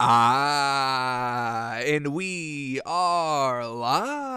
Ah, and we are live.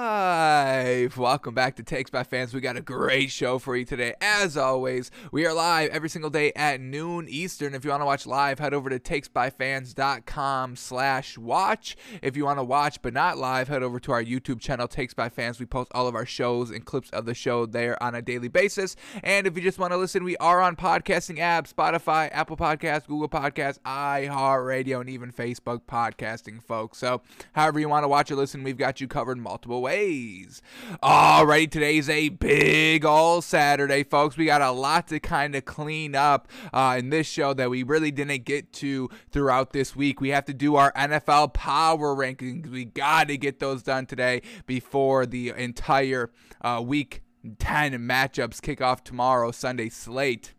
Welcome back to Takes by Fans. We got a great show for you today. As always, we are live every single day at noon Eastern. If you want to watch live, head over to takesbyfans.com slash watch. If you want to watch but not live, head over to our YouTube channel, Takes by Fans. We post all of our shows and clips of the show there on a daily basis. And if you just want to listen, we are on podcasting apps, Spotify, Apple Podcasts, Google Podcasts, iHeartRadio, and even. Facebook podcasting, folks. So, however you want to watch or listen, we've got you covered multiple ways. Alrighty, today's a big old Saturday, folks. We got a lot to kind of clean up uh, in this show that we really didn't get to throughout this week. We have to do our NFL power rankings. We got to get those done today before the entire uh, week 10 matchups kick off tomorrow, Sunday slate.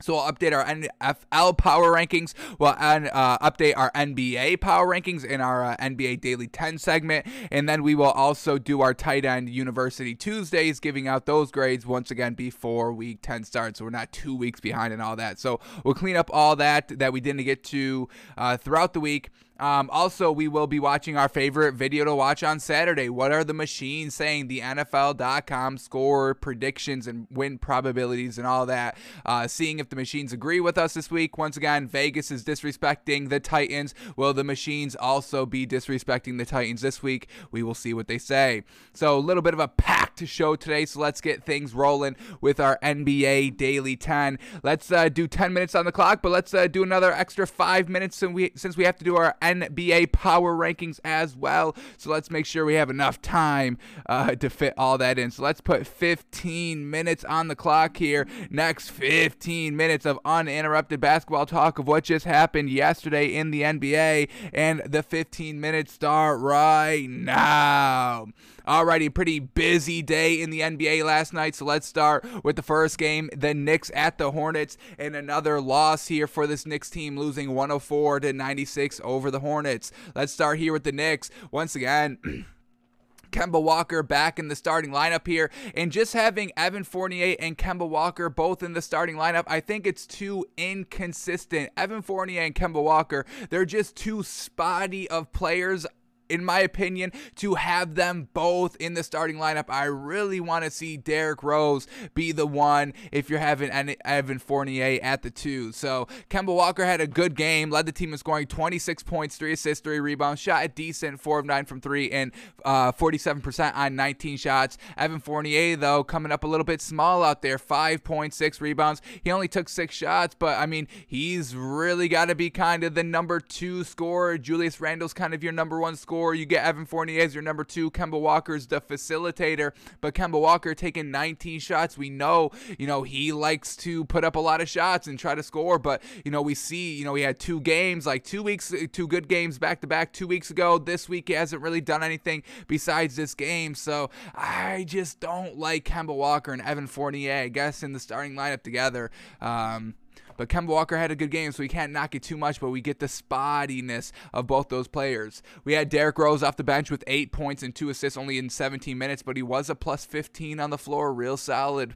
So we'll update our NFL power rankings. We'll uh, update our NBA power rankings in our uh, NBA Daily 10 segment. And then we will also do our tight end University Tuesdays, giving out those grades once again before week 10 starts. So we're not two weeks behind and all that. So we'll clean up all that that we didn't get to uh, throughout the week. Um, also, we will be watching our favorite video to watch on Saturday. What are the machines saying? The NFL.com score predictions and win probabilities and all that. Uh, seeing if the machines agree with us this week. Once again, Vegas is disrespecting the Titans. Will the machines also be disrespecting the Titans this week? We will see what they say. So, a little bit of a packed show today. So, let's get things rolling with our NBA Daily 10. Let's uh, do 10 minutes on the clock, but let's uh, do another extra five minutes since we, since we have to do our NBA power rankings as well. So let's make sure we have enough time uh, to fit all that in. So let's put 15 minutes on the clock here. Next 15 minutes of uninterrupted basketball talk of what just happened yesterday in the NBA. And the 15 minutes start right now. Alrighty, pretty busy day in the NBA last night. So let's start with the first game. The Knicks at the Hornets, and another loss here for this Knicks team, losing 104 to 96 over the Hornets. Let's start here with the Knicks. Once again. Kemba Walker back in the starting lineup here. And just having Evan Fournier and Kemba Walker both in the starting lineup, I think it's too inconsistent. Evan Fournier and Kemba Walker, they're just too spotty of players in my opinion, to have them both in the starting lineup. I really want to see Derrick Rose be the one if you're having Evan Fournier at the two. So Kemba Walker had a good game, led the team in scoring 26 points, three assists, three rebounds, shot a decent four of nine from three, and uh, 47% on 19 shots. Evan Fournier, though, coming up a little bit small out there, 5.6 rebounds. He only took six shots, but I mean, he's really got to be kind of the number two scorer. Julius Randle's kind of your number one scorer You get Evan Fournier as your number two. Kemba Walker's the facilitator, but Kemba Walker taking 19 shots. We know, you know, he likes to put up a lot of shots and try to score, but you know, we see, you know, he had two games, like two weeks, two good games back to back two weeks ago. This week he hasn't really done anything besides this game, so I just don't like Kemba Walker and Evan Fournier. I guess in the starting lineup together. Um, but Kemba Walker had a good game, so we can't knock it too much, but we get the spottiness of both those players. We had Derrick Rose off the bench with eight points and two assists only in 17 minutes, but he was a plus 15 on the floor, real solid.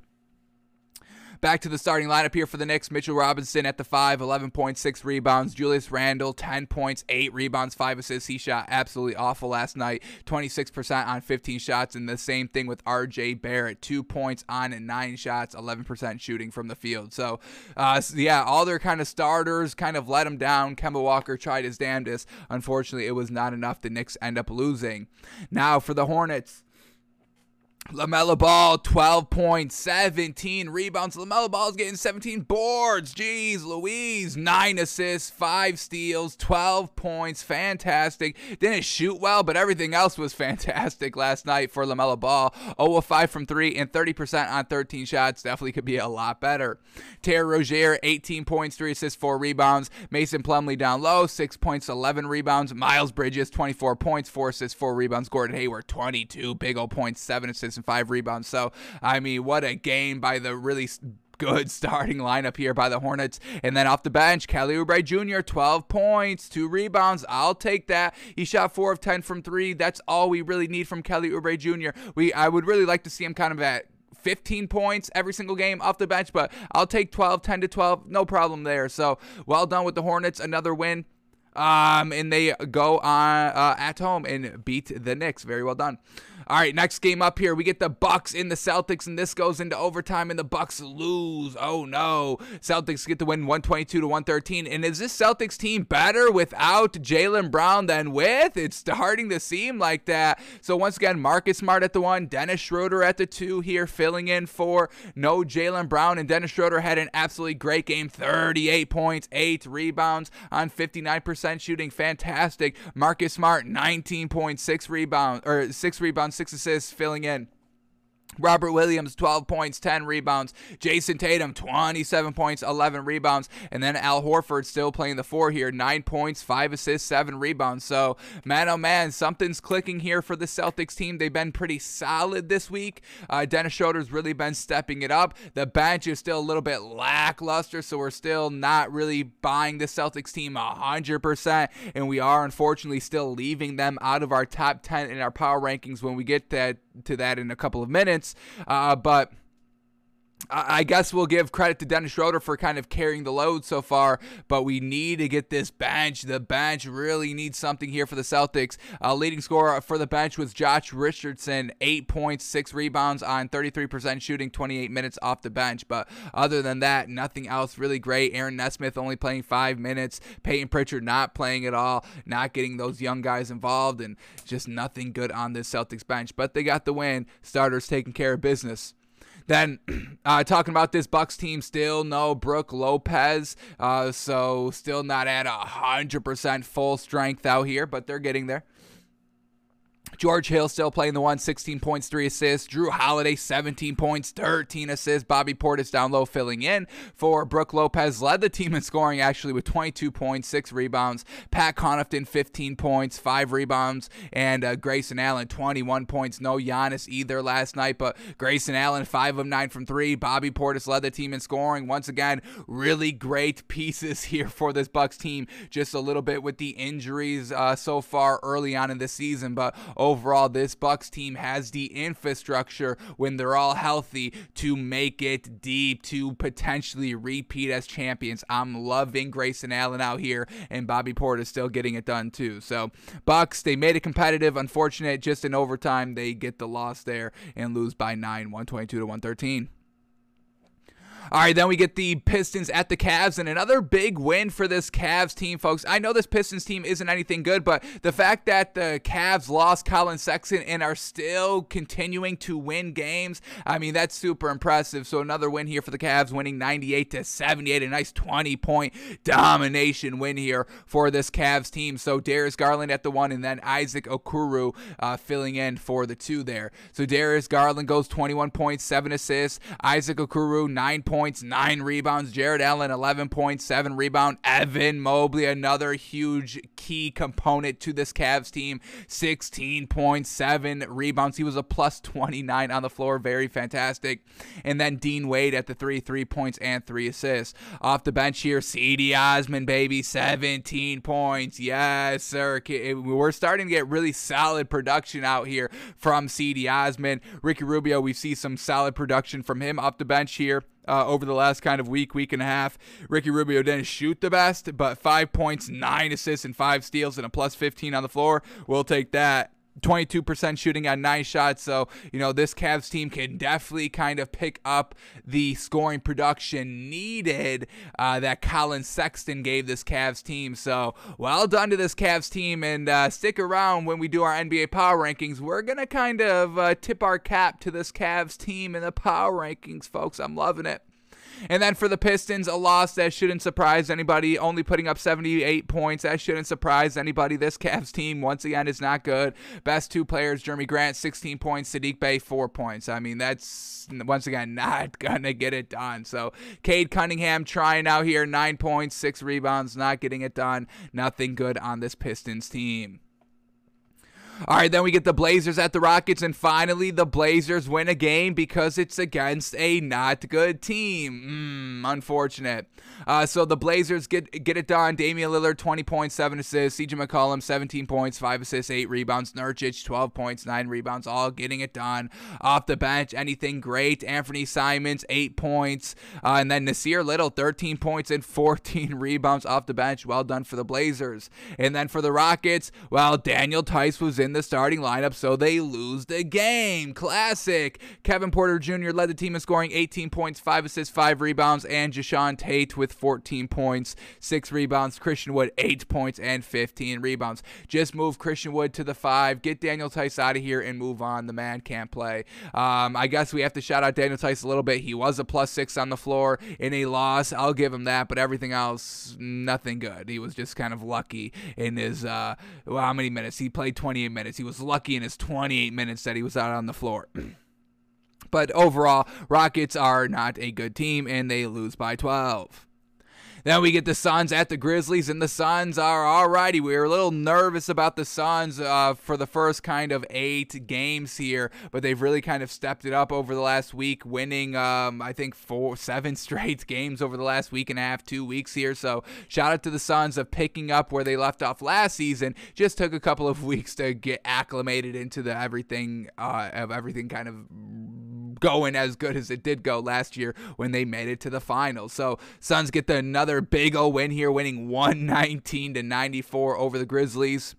Back to the starting lineup here for the Knicks. Mitchell Robinson at the 5, 11.6 rebounds. Julius Randle, 10 points, 8 rebounds, 5 assists. He shot absolutely awful last night. 26% on 15 shots. And the same thing with RJ Barrett, 2 points on 9 shots, 11% shooting from the field. So, uh, yeah, all their kind of starters kind of let them down. Kemba Walker tried his damnedest. Unfortunately, it was not enough. The Knicks end up losing. Now for the Hornets. LaMelo Ball, 12 points, 17 rebounds. LaMelo getting 17 boards. Jeez Louise, 9 assists, 5 steals, 12 points. Fantastic. Didn't shoot well, but everything else was fantastic last night for LaMelo Ball. 0 of 5 from 3 and 30% on 13 shots. Definitely could be a lot better. Terry Rozier, 18 points, 3 assists, 4 rebounds. Mason Plumlee down low, 6 points, 11 rebounds. Miles Bridges, 24 points, 4 assists, 4 rebounds. Gordon Hayward, 22 big old points, 7 assists and five rebounds. So, I mean, what a game by the really good starting lineup here by the Hornets. And then off the bench, Kelly Oubre Jr., 12 points, two rebounds. I'll take that. He shot four of 10 from three. That's all we really need from Kelly Oubre Jr. We I would really like to see him kind of at 15 points every single game off the bench, but I'll take 12, 10 to 12, no problem there. So well done with the Hornets. Another win Um, and they go on uh, at home and beat the Knicks. Very well done. All right, next game up here, we get the Bucks in the Celtics, and this goes into overtime, and the Bucks lose. Oh no, Celtics get the win, 122 to 113. And is this Celtics team better without Jaylen Brown than with? It's starting to seem like that. So once again, Marcus Smart at the one, Dennis Schroeder at the two here, filling in for no Jaylen Brown, and Dennis Schroeder had an absolutely great game, 38 points, eight rebounds on 59% shooting, fantastic. Marcus Smart, 19.6 rebounds or six rebounds six assists, filling in. Robert Williams, 12 points, 10 rebounds. Jayson Tatum, 27 points, 11 rebounds. And then Al Horford still playing the four here, 9 points, 5 assists, 7 rebounds. So, man, oh man, something's clicking here for the Celtics team. They've been pretty solid this week. Uh, Dennis Schroeder's really been stepping it up. The bench is still a little bit lackluster, so we're still not really buying the Celtics team 100%. And we are, unfortunately, still leaving them out of our top 10 in our power rankings when we get that to that in a couple of minutes. Uh, but I guess we'll give credit to Dennis Schroeder for kind of carrying the load so far, but we need to get this bench. The bench really needs something here for the Celtics. Uh, leading scorer for the bench was Josh Richardson, eight points, six rebounds on 33% shooting, 28 minutes off the bench. But other than that, nothing else really great. Aaron Nesmith only playing five minutes. Peyton Pritchard not playing at all, not getting those young guys involved, and just nothing good on this Celtics bench. But they got the win. Starters taking care of business. Then uh, talking about this Bucks team, still no Brook Lopez, uh, so still not at hundred percent full strength out here, but they're getting there. George Hill still playing the one, 16 points, 3 assists. Jrue Holiday, 17 points, 13 assists. Bobby Portis down low filling in for Brook Lopez. Led the team in scoring actually with 22 points, 6 rebounds. Pat Connaughton, 15 points, 5 rebounds. And uh, Grayson Allen, 21 points. No Giannis either last night, but Grayson Allen, 5 of 9 from 3. Bobby Portis led the team in scoring. Once again, really great pieces here for this Bucks team. Just a little bit with the injuries uh, so far early on in the season, but overall, this Bucks team has the infrastructure when they're all healthy to make it deep to potentially repeat as champions. I'm loving Grayson Allen out here, and Bobby Portis still getting it done too. So Bucks, they made it competitive. Unfortunate, just in overtime, they get the loss there and lose by nine, 122 to 113. All right, then we get the Pistons at the Cavs, and another big win for this Cavs team, folks. I know this Pistons team isn't anything good, but the fact that the Cavs lost Collin Sexton and are still continuing to win games, I mean, that's super impressive. So another win here for the Cavs, winning 98 to 78, a nice 20 point domination win here for this Cavs team. So Darius Garland at the one, and then Isaac Okoro uh, filling in for the two there. So Darius Garland goes 21 points, seven assists. Isaac Okoro nine points points, nine rebounds. Jarrett Allen, 11 points, seven rebound. Evan Mobley, another huge key component to this Cavs team, 16 points, seven rebounds. He was a plus 29 on the floor, very fantastic. And then Dean Wade at the three, three points and three assists. Off the bench here, Cedi Osman, baby, 17 points. Yes, sir. We're starting to get really solid production out here from Cedi Osman. Ricky Rubio, we see some solid production from him off the bench here uh, over the last kind of week, week and a half. Ricky Rubio didn't shoot the best, but five points, nine assists, and five steals, and a plus 15 on the floor. We'll take that. 22% shooting on nine shots. So, you know, this Cavs team can definitely kind of pick up the scoring production needed uh, that Collin Sexton gave this Cavs team. So, well done to this Cavs team. And uh, stick around when we do our NBA power rankings. We're going to kind of uh, tip our cap to this Cavs team in the power rankings, folks. I'm loving it. And then for the Pistons, a loss that shouldn't surprise anybody, only putting up 78 points. That shouldn't surprise anybody. This Cavs team, once again, is not good. Best two players, Jerami Grant, 16 points, Sadiq Bey, 4 points. I mean, that's, once again, not going to get it done. So, Cade Cunningham trying out here, 9 points, 6 rebounds, not getting it done. Nothing good on this Pistons team. All right, then we get the Blazers at the Rockets, and finally the Blazers win a game because it's against a not good team. Mm, unfortunate. Uh, so the Blazers get get it done. Damian Lillard, 20 points, 7 assists. CJ McCollum, 17 points, 5 assists, 8 rebounds. Nurkic, 12 points, 9 rebounds, all getting it done. Off the bench, anything great. Anthony Simons, 8 points. Uh, and then Nassir Little, 13 points and 14 rebounds off the bench. Well done for the Blazers. And then for the Rockets, well, Daniel Theis was in the starting lineup, so they lose the game. Classic. Kevin Porter Jr. led the team in scoring 18 points, 5 assists, 5 rebounds, and Jae'Sean Tate with 14 points, 6 rebounds. Christian Wood, 8 points, and 15 rebounds. Just move Christian Wood to the 5, get Daniel Theis out of here, and move on. The man can't play. Um, I guess we have to shout out Daniel Theis a little bit. He was a plus 6 on the floor in a loss. I'll give him that, but everything else, nothing good. He was just kind of lucky in his, uh, well, how many minutes? He played 28 minutes. He was lucky in his 28 minutes that he was out on the floor. but overall, Rockets are not a good team and they lose by 12. Then we get the Suns at the Grizzlies, and the Suns are alrighty. We were a little nervous about the Suns uh, for the first kind of eight games here, but they've really kind of stepped it up over the last week, winning um, I think four, seven straight games over the last week and a half, two weeks here. So shout out to the Suns of picking up where they left off last season. Just took a couple of weeks to get acclimated into the everything uh, of everything kind of going as good as it did go last year when they made it to the finals. So Suns get the another big O win here, winning 119 to 94 over the Grizzlies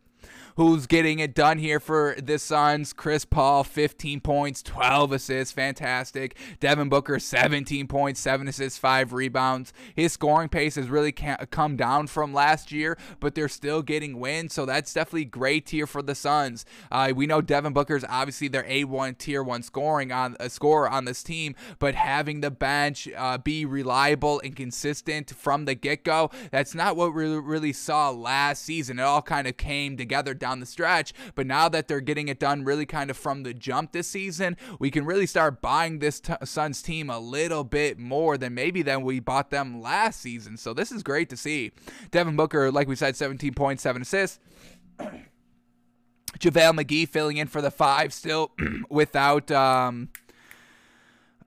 who's getting it done here for the Suns. Chris Paul, 15 points, 12 assists, fantastic. Devin Booker, 17 points, 7 assists, 5 rebounds. His scoring pace has really come down from last year, but they're still getting wins, so that's definitely great here for the Suns. Uh, we know Devin Booker's obviously their A1 tier 1 scoring on a scorer on this team, but having the bench uh, be reliable and consistent from the get-go, that's not what we really saw last season. It all kind of came together down the stretch. But now that they're getting it done really kind of from the jump this season, we can really start buying this t- Suns team a little bit more than maybe than we bought them last season. So this is great to see. Devin Booker, like we said, 17 points, 7 assists. JaVale McGee filling in for the five still without um,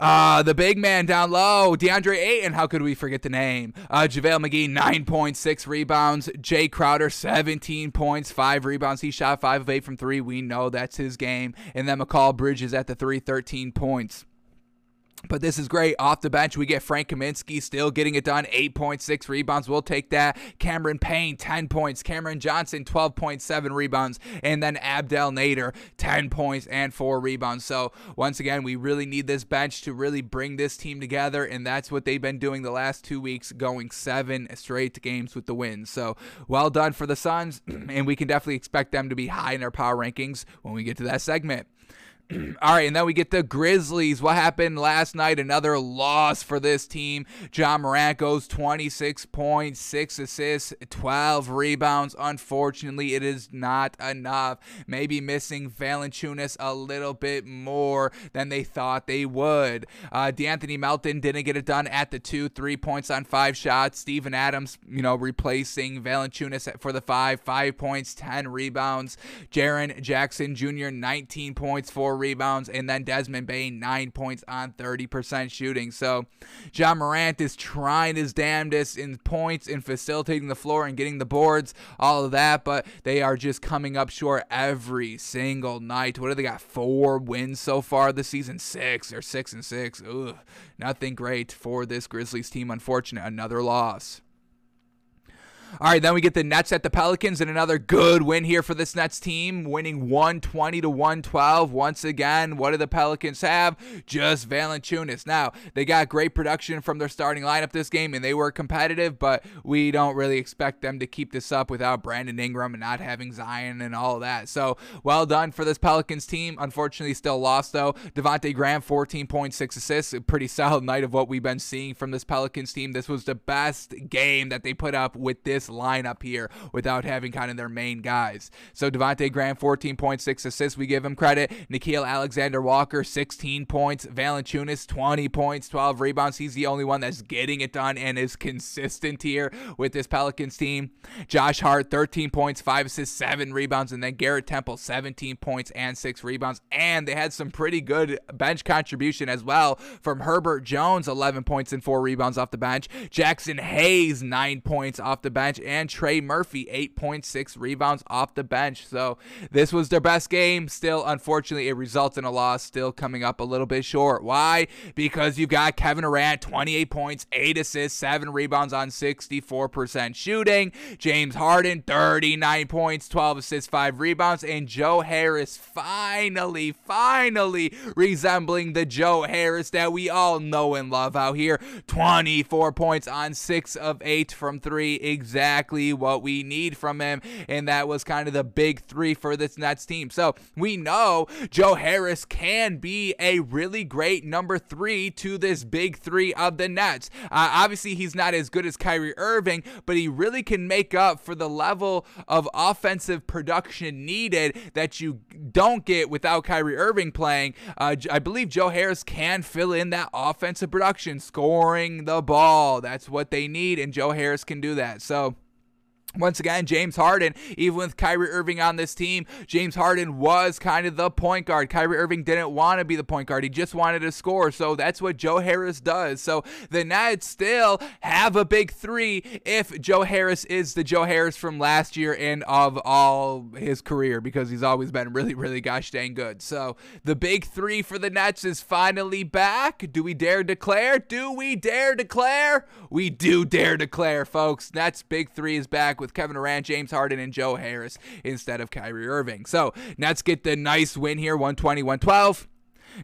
uh, the big man down low, DeAndre Ayton. How could we forget the name? Uh, JaVale McGee, 9.6 rebounds. Jae Crowder, 17 points, 5 rebounds. He shot 5 of 8 from 3. We know that's his game. And then Mikal Bridges at the 3, 13 points. But this is great. Off the bench, we get Frank Kaminsky still getting it done. 8.6 rebounds. We'll take that. Cameron Payne, 10 points. Cameron Johnson, 12.7 rebounds. And then Abdel Nader, 10 points and 4 rebounds. So, once again, we really need this bench to really bring this team together. And that's what they've been doing the last two weeks, going seven straight games with the wins. So, well done for the Suns. and we can definitely expect them to be high in our power rankings when we get to that segment. All right, and then we get the Grizzlies. What happened last night? Another loss for this team. John Morant goes 26 points, 6 assists, 12 rebounds. Unfortunately, it is not enough. Maybe missing Valanciunas a little bit more than they thought they would. Uh, De'Anthony Melton didn't get it done at the two, three points on five shots. Steven Adams, you know, replacing Valanciunas for the five, five points, 10 rebounds. Jaren Jackson Jr., 19 points, four four rebounds, and then Desmond Bane, nine points on 30% shooting. So John Morant is trying his damnedest in points and facilitating the floor and getting the boards, all of that, but they are just coming up short every single night. What do they got? Four wins so far this season? Six or six and six. Ugh, nothing great for this Grizzlies team. Unfortunate, another loss. All right, then we get the Nets at the Pelicans and another good win here for this Nets team, winning 120 to 112. Once again, what do the Pelicans have? Just Valanciunas. Now, they got great production from their starting lineup this game and they were competitive, but we don't really expect them to keep this up without Brandon Ingram and not having Zion and all that. So, well done for this Pelicans team. Unfortunately, still lost though. Devonte Graham 14.6 assists, a pretty solid night of what we've been seeing from this Pelicans team. This was the best game that they put up with this lineup here without having kind of their main guys. So Devonte Graham, 14.6 assists. We give him credit. Nickeil Alexander Walker, 16 points. Valanciunas, 20 points, 12 rebounds. He's the only one that's getting it done and is consistent here with this Pelicans team. Josh Hart, 13 points, 5 assists, 7 rebounds. And then Garrett Temple, 17 points and 6 rebounds. And they had some pretty good bench contribution as well from Herbert Jones, 11 points and 4 rebounds off the bench. Jaxson Hayes, 9 points off the bench. And Trey Murphy, 8.6 rebounds off the bench. So this was their best game. Still, unfortunately, it results in a loss, still coming up a little bit short. Why? Because you've got Kevin Durant, 28 points, 8 assists, 7 rebounds on 64% shooting. James Harden, 39 points, 12 assists, 5 rebounds. And Joe Harris finally, finally resembling the Joe Harris that we all know and love out here. 24 points on 6 of 8 from 3. Exactly what we need from him. And that was kind of the big three for this Nets team. So we know Joe Harris can be a really great number three to this big three of the Nets. Uh, obviously, he's not as good as Kyrie Irving, but he really can make up for the level of offensive production needed that you don't get without Kyrie Irving playing. Uh, I believe Joe Harris can fill in that offensive production, scoring the ball. That's what they need, and Joe Harris can do that. So, once again, James Harden, even with Kyrie Irving on this team, James Harden was kind of the point guard. Kyrie Irving didn't want to be the point guard. He just wanted to score. So that's what Joe Harris does. So the Nets still have a big three if Joe Harris is the Joe Harris from last year and of all his career because he's always been really, really gosh dang good. So the big three for the Nets is finally back. Do we dare declare? Do we dare declare? We do dare declare, folks. Nets big three is back with Kevin Durant, James Harden, and Joe Harris instead of Kyrie Irving. So Nets get the nice win here, 120 112.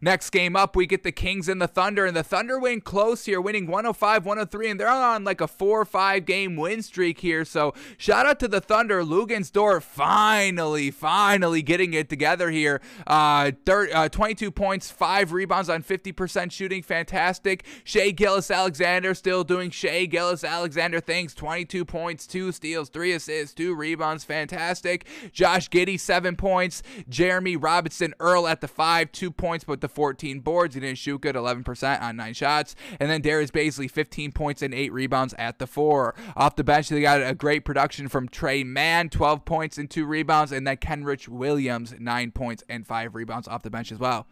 Next game up, we get the Kings and the Thunder, and the Thunder win close here, winning 105 103, and they're on like a four or five game win streak here. So shout out to the Thunder. Luguentz finally, finally getting it together here. Uh, uh, 22 points, five rebounds on 50% shooting. Fantastic. Shai Gilgeous Alexander still doing Shai Gilgeous Alexander things 22 points, two steals, three assists, two rebounds. Fantastic. Josh Giddey, seven points. Jeremy Robinson Earl at the five, two points, but with the 14 boards. He didn't shoot good, 11% on nine shots. And then Darius Bazley, 15 points and eight rebounds at the four. Off the bench, they got a great production from Tre Mann, 12 points and two rebounds. And then Kenrich Williams, nine points and five rebounds off the bench as well.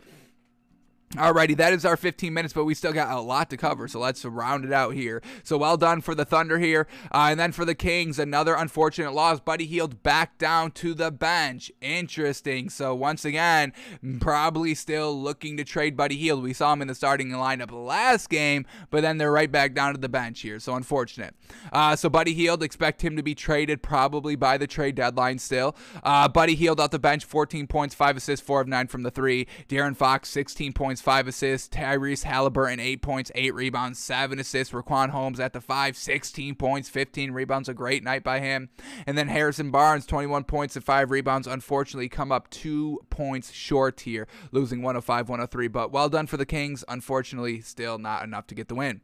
Alrighty, that is our 15 minutes, but we still got a lot to cover, so let's round it out here. So well done for the Thunder here, uh, and then for the Kings, another unfortunate loss. Buddy Hield back down to the bench. Interesting. So once again, probably still looking to trade Buddy Hield. We saw him in the starting lineup last game, but then they're right back down to the bench here. So unfortunate. Uh, so Buddy Hield, expect him to be traded probably by the trade deadline still. Uh, Buddy Hield off the bench, 14 points, five assists, four of nine from the three. De'Aaron Fox, 16 points points, five assists. Tyrese Halliburton, eight points, eight rebounds, seven assists. Richaun Holmes at the five, 16 points, 15 rebounds. A great night by him. And then Harrison Barnes, 21 points and five rebounds. Unfortunately, come up two points short here, losing 105 103. But well done for the Kings. Unfortunately, still not enough to get the win.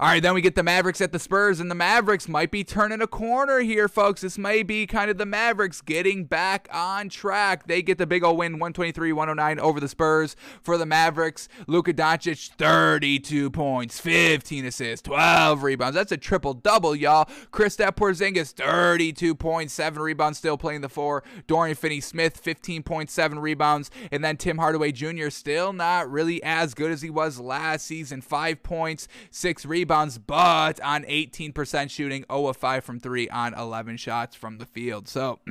All right, then we get the Mavericks at the Spurs, and the Mavericks might be turning a corner here, folks. This may be kind of the Mavericks getting back on track. They get the big old win, 123 109 over the Spurs. For the Mavericks, Luka Doncic, 32 points, 15 assists, 12 rebounds. That's a triple double, y'all. Kristaps Porzingis, 32 points, 7 rebounds, still playing the four. Dorian Finney Smith, 15.7 rebounds. And then Tim Hardaway Jr., still not really as good as he was last season. 5 points, 6 rebounds rebounds, but on 18% shooting, 0 of 5 from 3 on 11 shots from the field. So.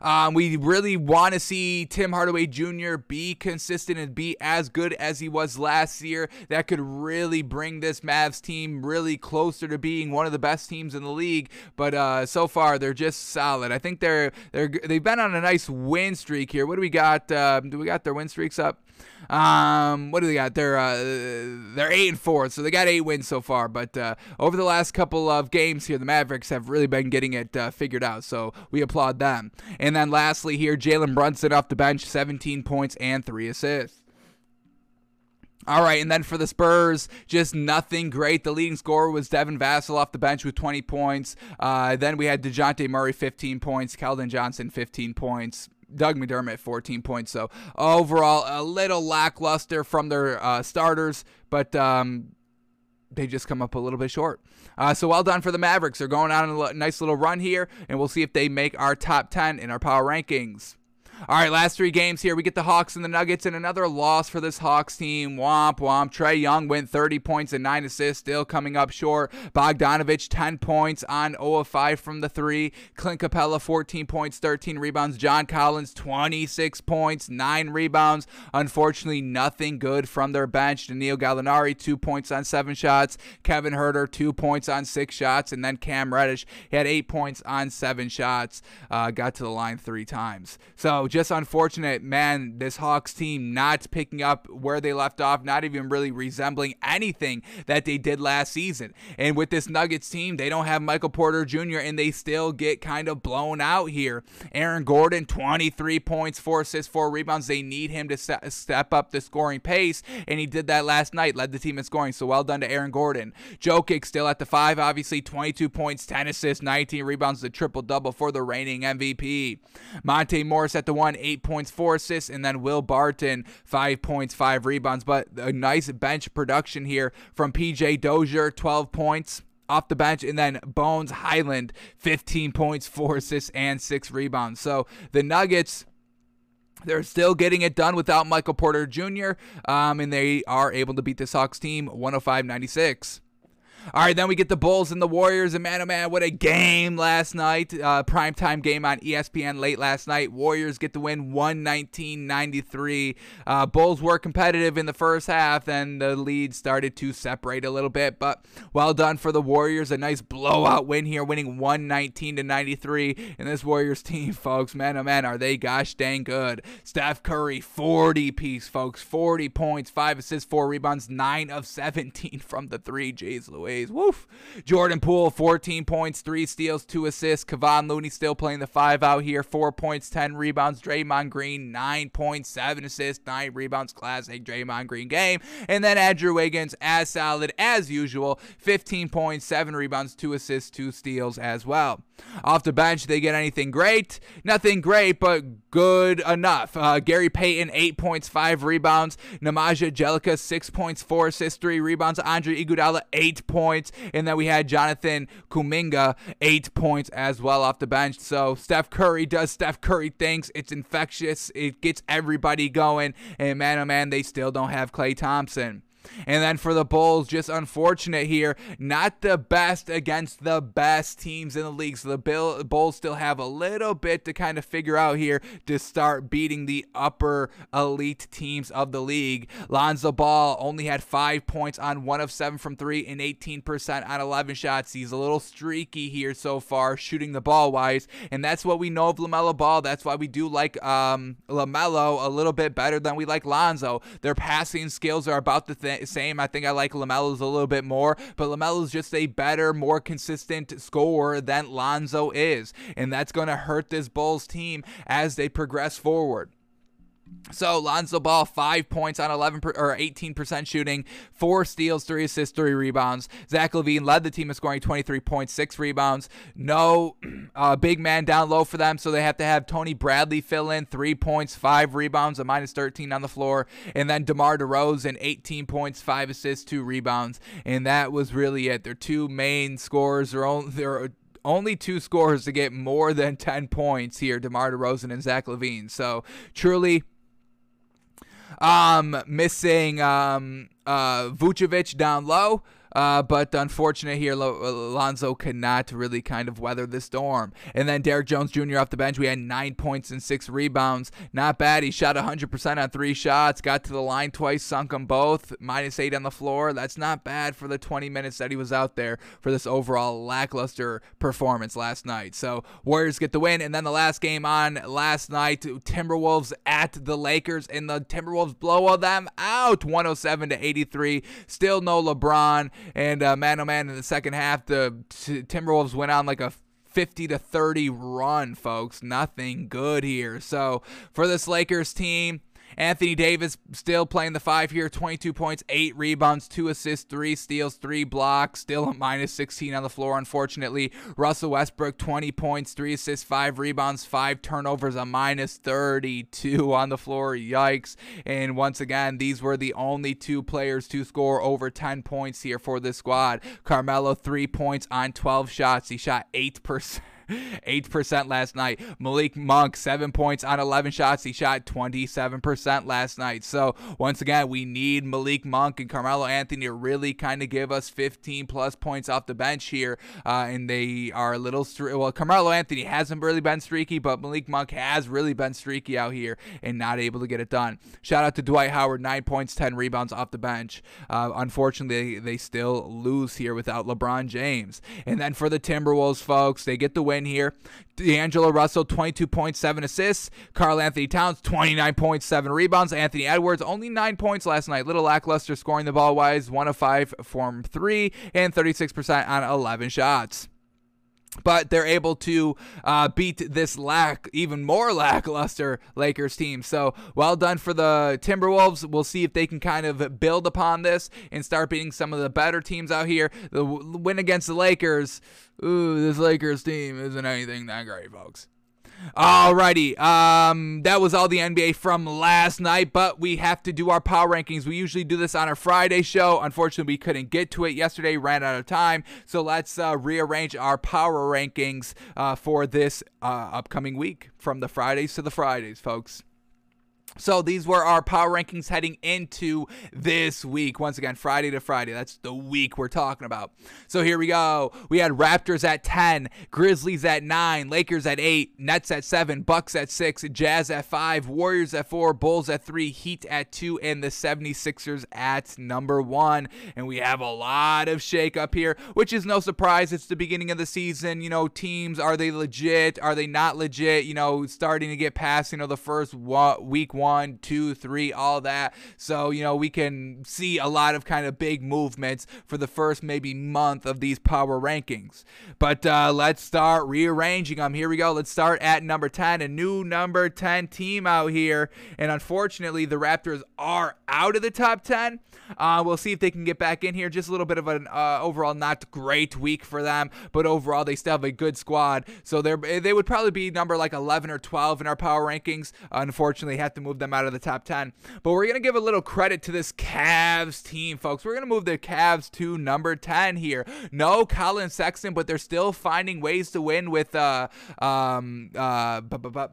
Um, we really want to see Tim Hardaway Jr. be consistent and be as good as he was last year. That could really bring this Mavs team really closer to being one of the best teams in the league. But uh, so far, they're just solid. I think they're they're they've been on a nice win streak here. What do we got? Uh, do we got their win streaks up? Um, what do they got? They're uh, they're eight and four, so they got eight wins so far. But uh, over the last couple of games here, the Mavericks have really been getting it uh, figured out. So we applaud them. And then lastly here, Jalen Brunson off the bench, 17 points and three assists. All right, and then for the Spurs, just nothing great. The leading scorer was Devin Vassell off the bench with 20 points. Uh, then we had DeJounte Murray, 15 points. Keldon Johnson, 15 points. Doug McDermott, 14 points. So overall, a little lackluster from their uh, starters, but um, they just come up a little bit short. Uh, so well done for the Mavericks. They're going on a nice little run here, and we'll see if they make our top 10 in our power rankings. All right, last three games here. We get the Hawks and the Nuggets, and another loss for this Hawks team. Womp womp. Trae Young went 30 points and 9 assists, still coming up short. Bogdanovich, 10 points on 0 of 5 from the 3. Clint Capela 14 points, 13 rebounds. John Collins, 26 points, 9 rebounds. Unfortunately, nothing good from their bench. Danilo Gallinari, 2 points on 7 shots. Kevin Huerter, 2 points on 6 shots. And then Cam Reddish, he had 8 points on 7 shots. Uh, got to the line 3 times. So just unfortunate, man. This Hawks team not picking up where they left off, not even really resembling anything that they did last season. And with this Nuggets team, they don't have Michael Porter Jr., and they still get kind of blown out here. Aaron Gordon, 23 points, 4 assists, 4 rebounds. They need him to step up the scoring pace, and he did that last night, led the team in scoring. So well done to Aaron Gordon. Jokic still at the 5, obviously, 22 points, 10 assists, 19 rebounds, the triple double for the reigning MVP. Monte Morris at the 1, eight points, four assists, and then Will Barton, five points, five rebounds. But a nice bench production here from PJ Dozier, 12 points off the bench, and then Bones Hyland, 15 points, four assists, and six rebounds. So the Nuggets. They're still getting it done without Michael Porter Jr., um, and they are able to beat the Sox team 105 96. All right, then we get the Bulls and the Warriors. And man, oh man, what a game last night. Uh, primetime game on ESPN late last night. Warriors get the win 119 93. Uh, Bulls were competitive in the first half, and the lead started to separate a little bit. But well done for the Warriors. A nice blowout win here, winning 119 to 93. And this Warriors team, folks, man, oh man, are they gosh dang good. Steph Curry, 40 piece, folks. 40 points, 5 assists, 4 rebounds, 9 of 17 from the 3. Jeez Louise. Woof. Jordan Poole, 14 points, 3 steals, 2 assists. Kevon Looney still playing the 5 out here. 4 points, 10 rebounds. Draymond Green, 9 points, 7 assists, 9 rebounds. Classic Draymond Green game. And then Andrew Wiggins, as solid as usual. 15 points, 7 rebounds, 2 assists, 2 steals as well. Off the bench, they get anything great? Nothing great, but good enough. Uh, Gary Payton, 8 points, 5 rebounds. Nemanja Bjelica, 6 points, 4 assists, 3 rebounds. Andre Iguodala, 8 points. And then we had Jonathan Kuminga, eight points as well off the bench. So Steph Curry does Steph Curry things. It's infectious. It gets everybody going. And man, oh man, they still don't have Klay Thompson. And then for the Bulls, just unfortunate here. Not the best against the best teams in the league. So the Bill, Bulls still have a little bit to kind of figure out here to start beating the upper elite teams of the league. Lonzo Ball only had five points on one of seven from three and 18% on 11 shots. He's a little streaky here so far, shooting the ball wise. And that's what we know of LaMelo Ball. That's why we do like um, LaMelo a little bit better than we like Lonzo. Their passing skills are about the thing same. I think I like LaMelo's a little bit more, but LaMelo's just a better, more consistent scorer than Lonzo is. And that's going to hurt this Bulls team as they progress forward. So Lonzo Ball, five points on 11 per, or 18% shooting, four steals, three assists, three rebounds. Zach LaVine led the team in scoring 23 points, six rebounds. No uh, big man down low for them, so they have to have Tony Bradley fill in three points, five rebounds, a minus 13 on the floor, and then DeMar DeRozan 18 points, five assists, two rebounds, and that was really it. Their two main scores are only they're only two scores to get more than 10 points here, DeMar DeRozan and Zach LaVine. So truly um, missing um, uh, Vucevic down low. Uh, but unfortunate here, Alonzo could not really kind of weather the storm. And then Derrick Jones Jr. off the bench, we had nine points and six rebounds. Not bad. He shot 100% on three shots, got to the line twice, sunk them both, minus eight on the floor. That's not bad for the 20 minutes that he was out there for this overall lackluster performance last night. So Warriors get the win. And then the last game on last night, Timberwolves at the Lakers, and the Timberwolves blow them out 107 to 83. Still no LeBron. And uh, man, oh man, in the second half, the t- Timberwolves went on like a 50 to 30 run, folks. Nothing good here. So for this Lakers team, Anthony Davis still playing the five here, 22 points, eight rebounds, two assists, three steals, three blocks, still a minus 16 on the floor, unfortunately. Russell Westbrook, 20 points, three assists, five rebounds, five turnovers, a minus 32 on the floor. Yikes. And once again, these were the only two players to score over 10 points here for this squad. Carmelo, three points on 12 shots. He shot 8%. 8% last night. Malik Monk, 7 points on 11 shots. He shot 27% last night. So, once again, we need Malik Monk and Carmelo Anthony to really kind of give us 15 plus points off the bench here. Uh, and they are a little, stre- well, Carmelo Anthony hasn't really been streaky, but Malik Monk has really been streaky out here and not able to get it done. Shout out to Dwight Howard, 9 points, 10 rebounds off the bench. Uh, unfortunately, they still lose here without LeBron James. And then for the Timberwolves, folks, they get the win here. D'Angelo Russell, 22.7 assists. Karl Anthony Towns, 29.7 rebounds. Anthony Edwards, only 9 points last night. Little lackluster scoring the ball wise. 1 of 5 from 3 and 36% on 11 shots but they're able to uh, beat this lack even more lackluster Lakers team. So well done for the Timberwolves. We'll see if they can kind of build upon this and start beating some of the better teams out here. The win against the Lakers. Ooh, this Lakers team isn't anything that great, folks. Alrighty, um, that was all the NBA from last night, but we have to do our power rankings. We usually do this on our Friday show. Unfortunately, we couldn't get to it yesterday, ran out of time. So let's uh, rearrange our power rankings uh, for this uh, upcoming week from the Fridays to the Fridays, folks. So these were our power rankings heading into this week. Once again, Friday to Friday. That's the week we're talking about. So here we go. We had Raptors at 10, Grizzlies at 9, Lakers at 8, Nets at 7, Bucks at 6, Jazz at 5, Warriors at 4, Bulls at 3, Heat at 2, and the 76ers at number 1. And we have a lot of shake up here, which is no surprise. It's the beginning of the season. You know, teams, are they legit? Are they not legit? You know, starting to get past, you know, the first week one one, two, three, all that. So, you know, we can see a lot of kind of big movements for the first maybe month of these power rankings. But uh, let's start rearranging them. Here we go. Let's start at number 10, a new number 10 team out here. And unfortunately, the Raptors are out of the top 10. Uh, we'll see if they can get back in here. Just a little bit of an uh, overall not great week for them, but overall they still have a good squad. So they they would probably be number like 11 or 12 in our power rankings. Unfortunately, have to move them out of the top 10. But we're gonna give a little credit to this Cavs team, folks. We're gonna move the Cavs to number 10 here. No Collin Sexton, but they're still finding ways to win with uh um uh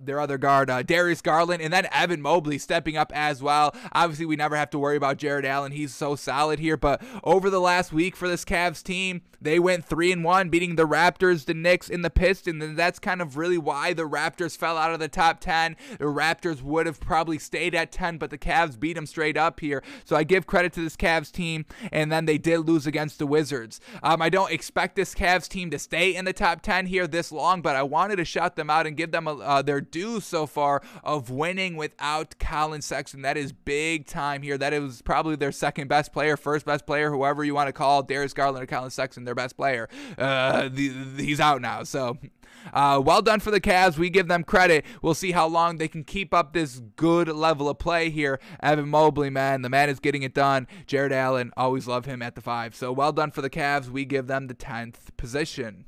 their other guard uh, Darius Garland and then Evan Mobley stepping up as well. Obviously, we never have to worry about Jarrett Allen. He's so solid here. But over the last week for this Cavs team, they went three and one, beating the Raptors, the Knicks, and the Pistons. And that's kind of really why the Raptors fell out of the top 10. The Raptors would have probably stayed at 10, but the Cavs beat them straight up here. So I give credit to this Cavs team. And then they did lose against the Wizards. Um, I don't expect this Cavs team to stay in the top 10 here this long, but I wanted to shout them out and give them a, uh, their due so far of winning without Collin Sexton. That is big time here. That is probably their second best player, first best player, whoever you want to call Darius Garland or Collin Sexton, their best player. Uh, the, the, he's out now. So uh, well done for the Cavs. We give them credit. We'll see how long they can keep up this good level of play here. Evan Mobley, man, the man is getting it done. Jarrett Allen, always love him at the five. So well done for the Cavs. We give them the 10th position.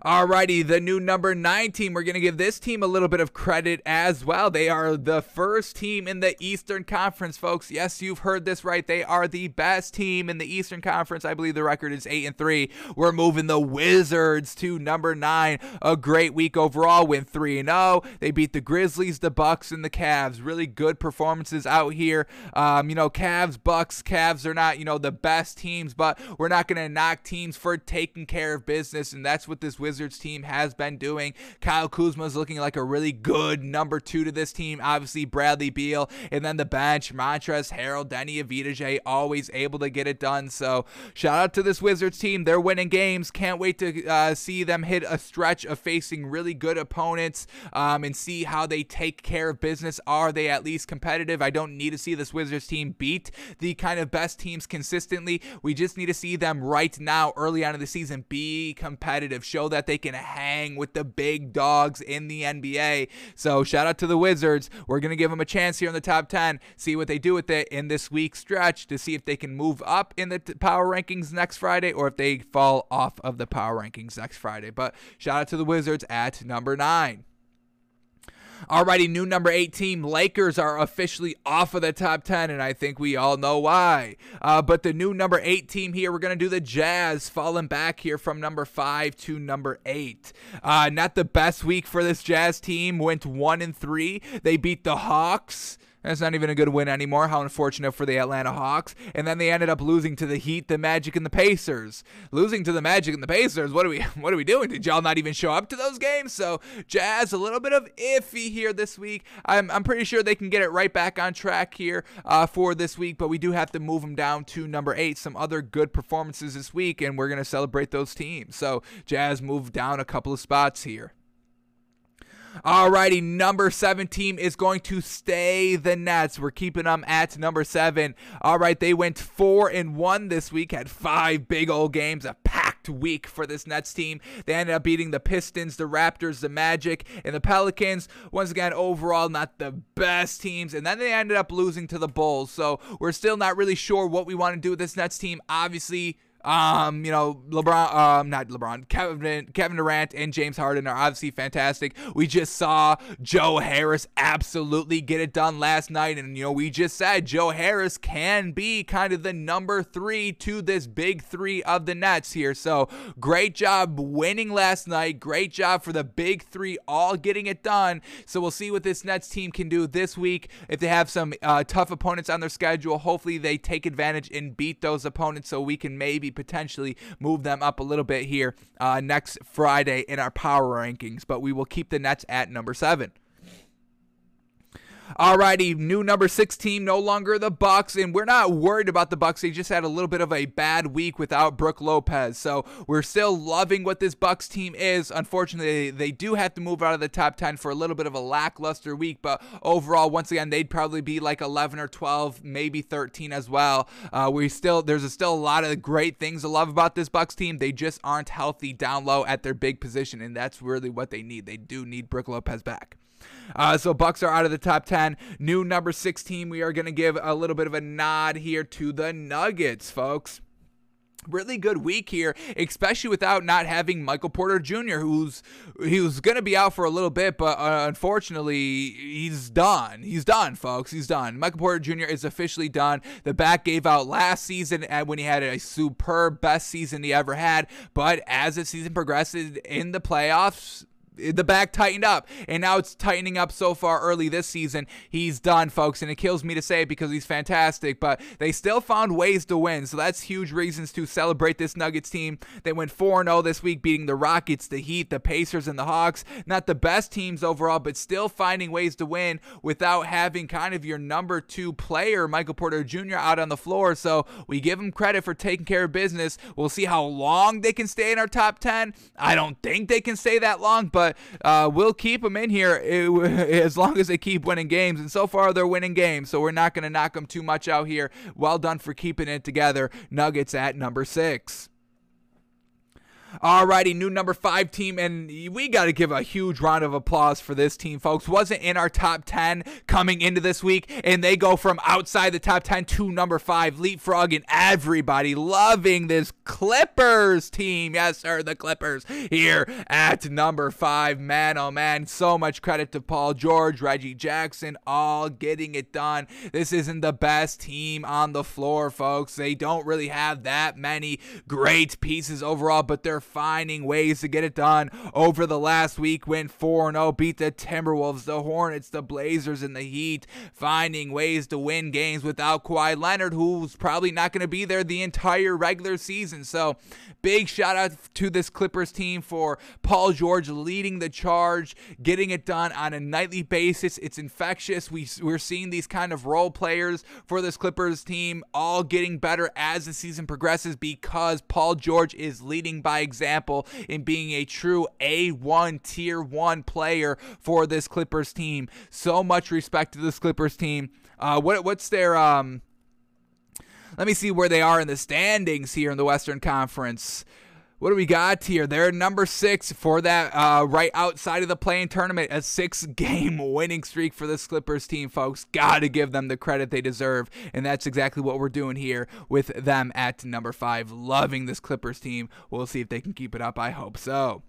Alrighty, the new number nine team. We're going to give this team a little bit of credit as well. They are the first team in the Eastern Conference, folks. Yes, you've heard this right. They are the best team in the Eastern Conference. I believe the record is eight and three. We're moving the Wizards to number nine. A great week overall. Win three and zero. Oh. They beat the Grizzlies, the Bucks, and the Cavs. Really good performances out here. Um, you know, Cavs, Bucks, Cavs are not you know the best teams, but we're not going to knock teams for taking care of business, and that's what this Wizards team has been doing. Kyle Kuzma is looking like a really good number two to this team. Obviously, Bradley Beal. And then the bench, Montrezl Harrell, Deni Avdija, always able to get it done. So shout out to this Wizards team. They're winning games. Can't wait to uh, see them hit a stretch of facing really good opponents um, and see how they take care of business. Are they at least competitive? I don't need to see this Wizards team beat the kind of best teams consistently. We just need to see them right now, early on in the season, be competitive. Show that they can hang with the big dogs in the NBA. So shout out to the Wizards. We're going to give them a chance here in the top 10, see what they do with it in this week stretch to see if they can move up in the power rankings next Friday or if they fall off of the power rankings next Friday. But shout out to the Wizards at number nine. Alrighty, new number eight team, Lakers are officially off of the top 10, and I think we all know why. Uh, but the new number eight team here, we're going to do the Jazz, falling back here from number five to number eight. Uh, not the best week for this Jazz team, went one and three. They beat the Hawks. That's not even a good win anymore. How unfortunate for the Atlanta Hawks. And then they ended up losing to the Heat, the Magic, and the Pacers. Losing to the Magic and the Pacers. What are we what are we doing? Did y'all not even show up to those games? So Jazz a little bit of iffy here this week. I'm, I'm pretty sure they can get it right back on track here uh, for this week, but we do have to move them down to number eight. Some other good performances this week, and we're gonna celebrate those teams. So Jazz moved down a couple of spots here. Alrighty, number seven team is going to stay the Nets. We're keeping them at number seven. All right, they went four and one this week, had five big old games, a packed week for this Nets team. They ended up beating the Pistons, the Raptors, the Magic, and the Pelicans. Once again, overall, not the best teams. And then they ended up losing to the Bulls. So we're still not really sure what we want to do with this Nets team. Obviously, um, you know, LeBron, um, not LeBron, Kevin, Kevin Durant and James Harden are obviously fantastic. We just saw Joe Harris absolutely get it done last night, and you know, we just said Joe Harris can be kind of the number three to this big three of the Nets here. So great job winning last night. Great job for the big three, all getting it done. So we'll see what this Nets team can do this week. If they have some uh, tough opponents on their schedule, hopefully they take advantage and beat those opponents, so we can maybe potentially move them up a little bit here uh, next Friday in our power rankings. But we will keep the Nets at number seven. Alrighty, new number six team, no longer the Bucks, and we're not worried about the Bucks. They just had a little bit of a bad week without Brook Lopez, so we're still loving what this Bucks team is. Unfortunately, they do have to move out of the top 10 for a little bit of a lackluster week, but overall, once again, they'd probably be like 11 or 12, maybe 13 as well. Uh, we still there's a, still a lot of great things to love about this Bucks team. They just aren't healthy down low at their big position, and that's really what they need. They do need Brook Lopez back. Uh, so Bucks are out of the top 10. New number 16. We are going to give a little bit of a nod here to the Nuggets, folks really good week here, especially without not having Michael Porter Jr., who's he was going to be out for a little bit, but uh, unfortunately he's done. He's done, folks. He's done. Michael Porter Jr. is officially done. The back gave out last season and when he had a superb best season he ever had, but as the season progresses in the playoffs, the back tightened up and now it's tightening up so far early this season. He's done folks and it kills me to say it because he's fantastic but they still found ways to win so that's huge reasons to celebrate this nuggets team. They went 4-0 this week beating the rockets the heat the pacers and the hawks. Not the best teams overall but still finding ways to win without having kind of your number two player michael porter jr out on the floor so we give him credit for taking care of business. We'll see how long they can stay in our top 10 i don't think they can stay that long but but uh, we'll keep them in here as long as they keep winning games. And so far, they're winning games, so we're not going to knock them too much out here. Well done for keeping it together. Nuggets at number six. Alrighty, new number five team, and we got to give a huge round of applause for this team, folks. Wasn't in our top 10 coming into this week, and they go from outside the top 10 to number five, leapfrogging everybody, loving this Clippers team. Yes, sir, the Clippers here at number five. Man, oh man, so much credit to Paul George, Reggie Jackson, all getting it done. This isn't the best team on the floor, folks. They don't really have that many great pieces overall, but they're finding ways to get it done over the last week. Went 4 0, beat the Timberwolves, the Hornets, the Blazers, and the Heat. Finding ways to win games without Kawhi Leonard, who's probably not going to be there the entire regular season. So, big shout out to this Clippers team for Paul George leading the charge, getting it done on a nightly basis. It's infectious. We, we're seeing these kind of role players for this Clippers team all getting better as the season progresses because Paul George is leading by example in being a true A1 tier 1 player for this Clippers team. So much respect to this Clippers team. Uh, what what's their um let me see where they are in the standings here in the Western Conference. what do we got here? They're number six for that uh, right outside of the playing tournament. A six game winning streak for this Clippers team, folks. Got to give them the credit they deserve. And that's exactly what we're doing here with them at number five. Loving this Clippers team. We'll see if they can keep it up. I hope so.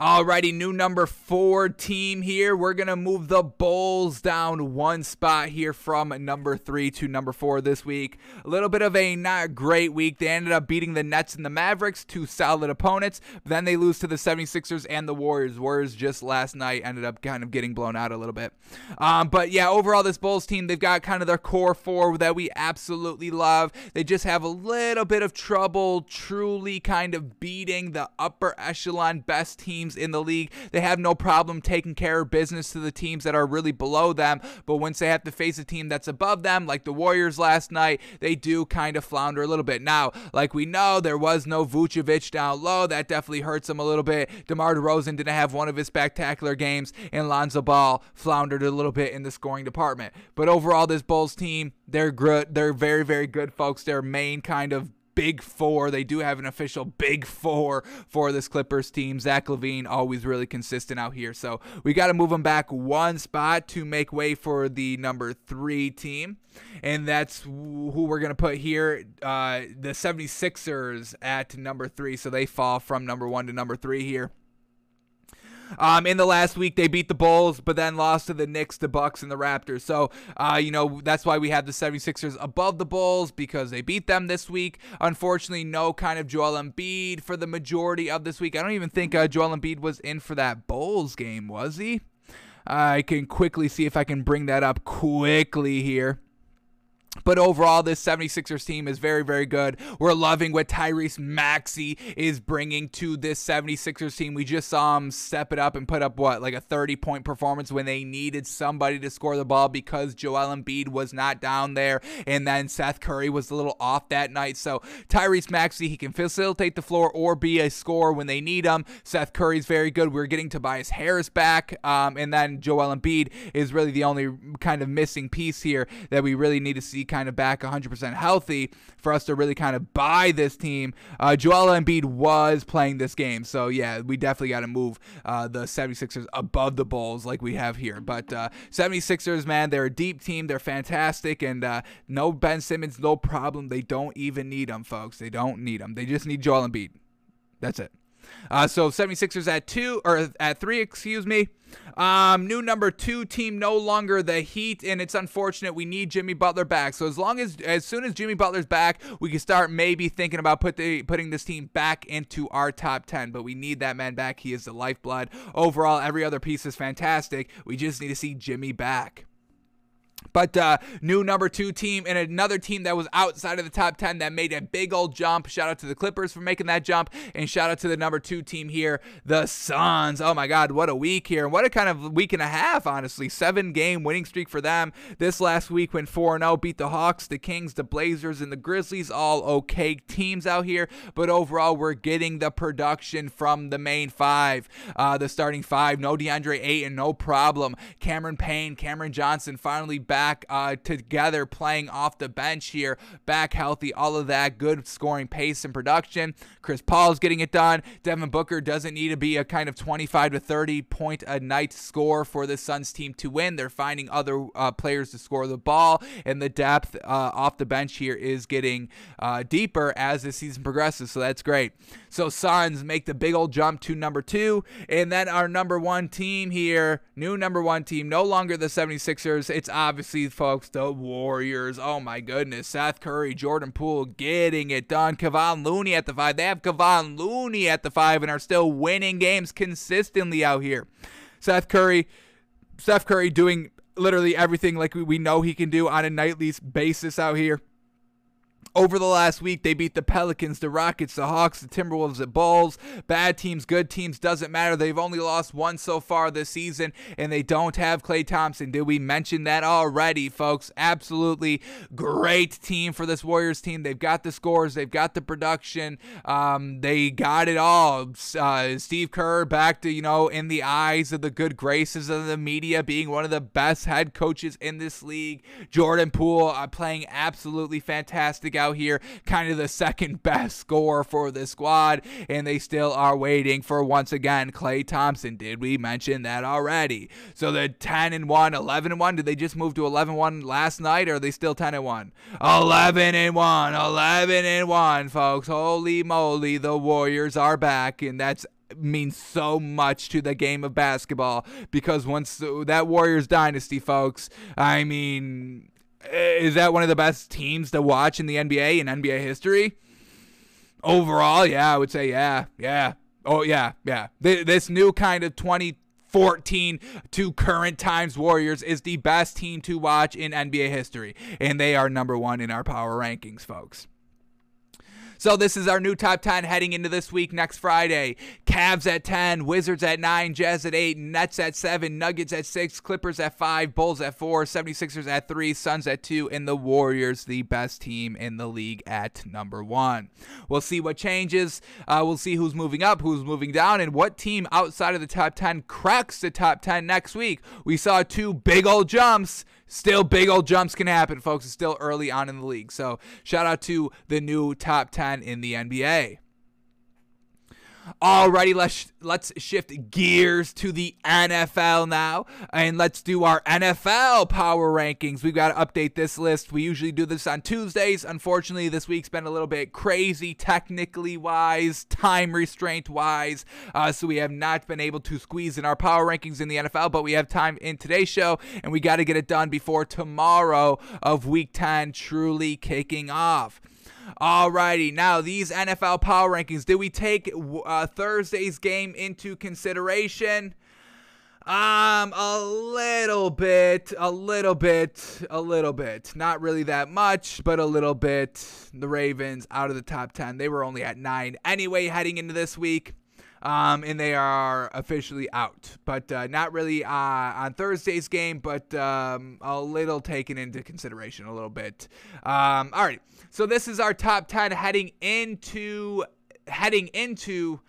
Alrighty, new number four team here. We're going to move the Bulls down one spot here from number three to number four this week. A little bit of a not great week. They ended up beating the Nets and the Mavericks, two solid opponents. Then they lose to the 76ers and the Warriors. Warriors just last night ended up kind of getting blown out a little bit. Um, but yeah, overall, this Bulls team, they've got kind of their core four that we absolutely love. They just have a little bit of trouble truly kind of beating the upper echelon best team teams in the league. They have no problem taking care of business to the teams that are really below them. But once they have to face a team that's above them, like the Warriors last night, they do kind of flounder a little bit. Now, like we know, there was no Vucevic down low. That definitely hurts them a little bit. DeMar DeRozan didn't have one of his spectacular games, and Lonzo Ball floundered a little bit in the scoring department. But overall, this Bulls team, they're good. They're very, very good, folks. Their main kind of big four. They do have an official big four for this Clippers team. Zach LaVine always really consistent out here. So we got to move him back one spot to make way for the number three team. And that's who we're going to put here uh, the 76ers at number three. So they fall from number one to number three here. Um, in the last week, they beat the Bulls, but then lost to the Knicks, the Bucks, and the Raptors. So, uh, you know, that's why we have the 76ers above the Bulls because they beat them this week. Unfortunately, no kind of Joel Embiid for the majority of this week. I don't even think uh, Joel Embiid was in for that Bulls game, was he? I can quickly see if I can bring that up quickly here. But overall, this 76ers team is very, very good. We're loving what Tyrese Maxey is bringing to this 76ers team. We just saw him step it up and put up, what, like a 30 point performance when they needed somebody to score the ball because Joel Embiid was not down there. And then Seth Curry was a little off that night. So Tyrese Maxey, he can facilitate the floor or be a scorer when they need him. Seth Curry's very good. We're getting Tobias Harris back. Um, and then Joel Embiid is really the only kind of missing piece here that we really need to see kind of back 100% healthy for us to really kind of buy this team. Uh, Joel Embiid was playing this game. So, yeah, we definitely got to move uh, the 76ers above the Bulls like we have here. But uh, 76ers, man, they're a deep team. They're fantastic. And uh, no Ben Simmons, no problem. They don't even need them, folks. They don't need them. They just need Joel Embiid. That's it. Uh, so 76ers at two or at three, excuse me. Um, new number two team, no longer the Heat, and it's unfortunate. We need Jimmy Butler back. So as long as, as soon as Jimmy Butler's back, we can start maybe thinking about put the, putting this team back into our top ten. But we need that man back. He is the lifeblood. Overall, every other piece is fantastic. We just need to see Jimmy back. But uh, new number two team and another team that was outside of the top 10 that made a big old jump. Shout out to the Clippers for making that jump. And shout out to the number two team here, the Suns. Oh my God, what a week here. And what a kind of week and a half, honestly. Seven game winning streak for them. This last week went 4 0, beat the Hawks, the Kings, the Blazers, and the Grizzlies. All okay teams out here. But overall, we're getting the production from the main five. Uh, the starting five. No DeAndre Ayton, no problem. Cameron Payne, Cameron Johnson finally back uh, together playing off the bench here, back healthy, all of that, good scoring pace and production. Chris Paul's getting it done. Devin Booker doesn't need to be a kind of 25 to 30 point a night score for the Suns team to win. They're finding other uh, players to score the ball, and the depth uh, off the bench here is getting uh, deeper as the season progresses. So that's great. So Suns make the big old jump to number two, and then our number one team here, new number one team, no longer the 76ers. It's obviously folks, the Warriors. Oh my goodness. Steph Curry, Jordan Poole getting it done. Kevon Looney at the five. They have Kevon Looney at the five and are still winning games consistently out here. Steph Curry, Steph Curry doing literally everything like we know he can do on a nightly basis out here. Over the last week, they beat the Pelicans, the Rockets, the Hawks, the Timberwolves, the Bulls. Bad teams, good teams, doesn't matter. They've only lost one so far this season, and they don't have Klay Thompson. Did we mention that already, folks? Absolutely great team for this Warriors team. They've got the scores, they've got the production, um, they got it all. Uh, Steve Kerr back to, you know, in the eyes of the good graces of the media, being one of the best head coaches in this league. Jordan Poole uh, playing absolutely fantastic out here, kind of the second best scorer for the squad, and they still are waiting for once again Klay Thompson. Did we mention that already? So the 10 and 1, 11 and 1, did they just move to 11 1 last night, or are they still 10 and 1? 11 and 1, 11 and 1, folks. Holy moly, the Warriors are back, and that's means so much to the game of basketball because once that Warriors dynasty, folks, I mean, Uh, is that one of the best teams to watch in the NBA in NBA history? Overall, yeah, I would say yeah, yeah. Oh yeah, yeah. This new kind of 2014 to current times Warriors is the best team to watch in NBA history, and they are number one in our power rankings, folks. So this is our new top 10 heading into this week next Friday. Cavs at 10, Wizards at 9, Jazz at 8, Nets at 7, Nuggets at 6, Clippers at 5, Bulls at 4, 76ers at 3, Suns at 2, and the Warriors, the best team in the league, at number 1. We'll see what changes. Uh, we'll see who's moving up, who's moving down, and what team outside of the top 10 cracks the top 10 next week. We saw two big old jumps still big old jumps can happen, folks. It's still early on in the league. So shout out to the new top 10 in the NBA. Alrighty, let's let's shift gears to the NFL now, and let's do our NFL power rankings. We've got to update this list. We usually do this on Tuesdays. Unfortunately, this week's been a little bit crazy, technically wise, time restraint wise, uh, so we have not been able to squeeze in our power rankings in the NFL. But we have time in today's show, and we got to get it done before tomorrow of Week 10 truly kicking off. Alrighty, now these NFL power rankings. Did we take uh, Thursday's game into consideration? Um, a little bit, a little bit, a little bit. Not really that much, but a little bit. The Ravens out of the top 10. They were only at nine anyway heading into this week um, and they are officially out. But uh, not really uh, on Thursday's game, but um, a little taken into consideration a little bit. Um, all right, so this is our top ten heading into heading into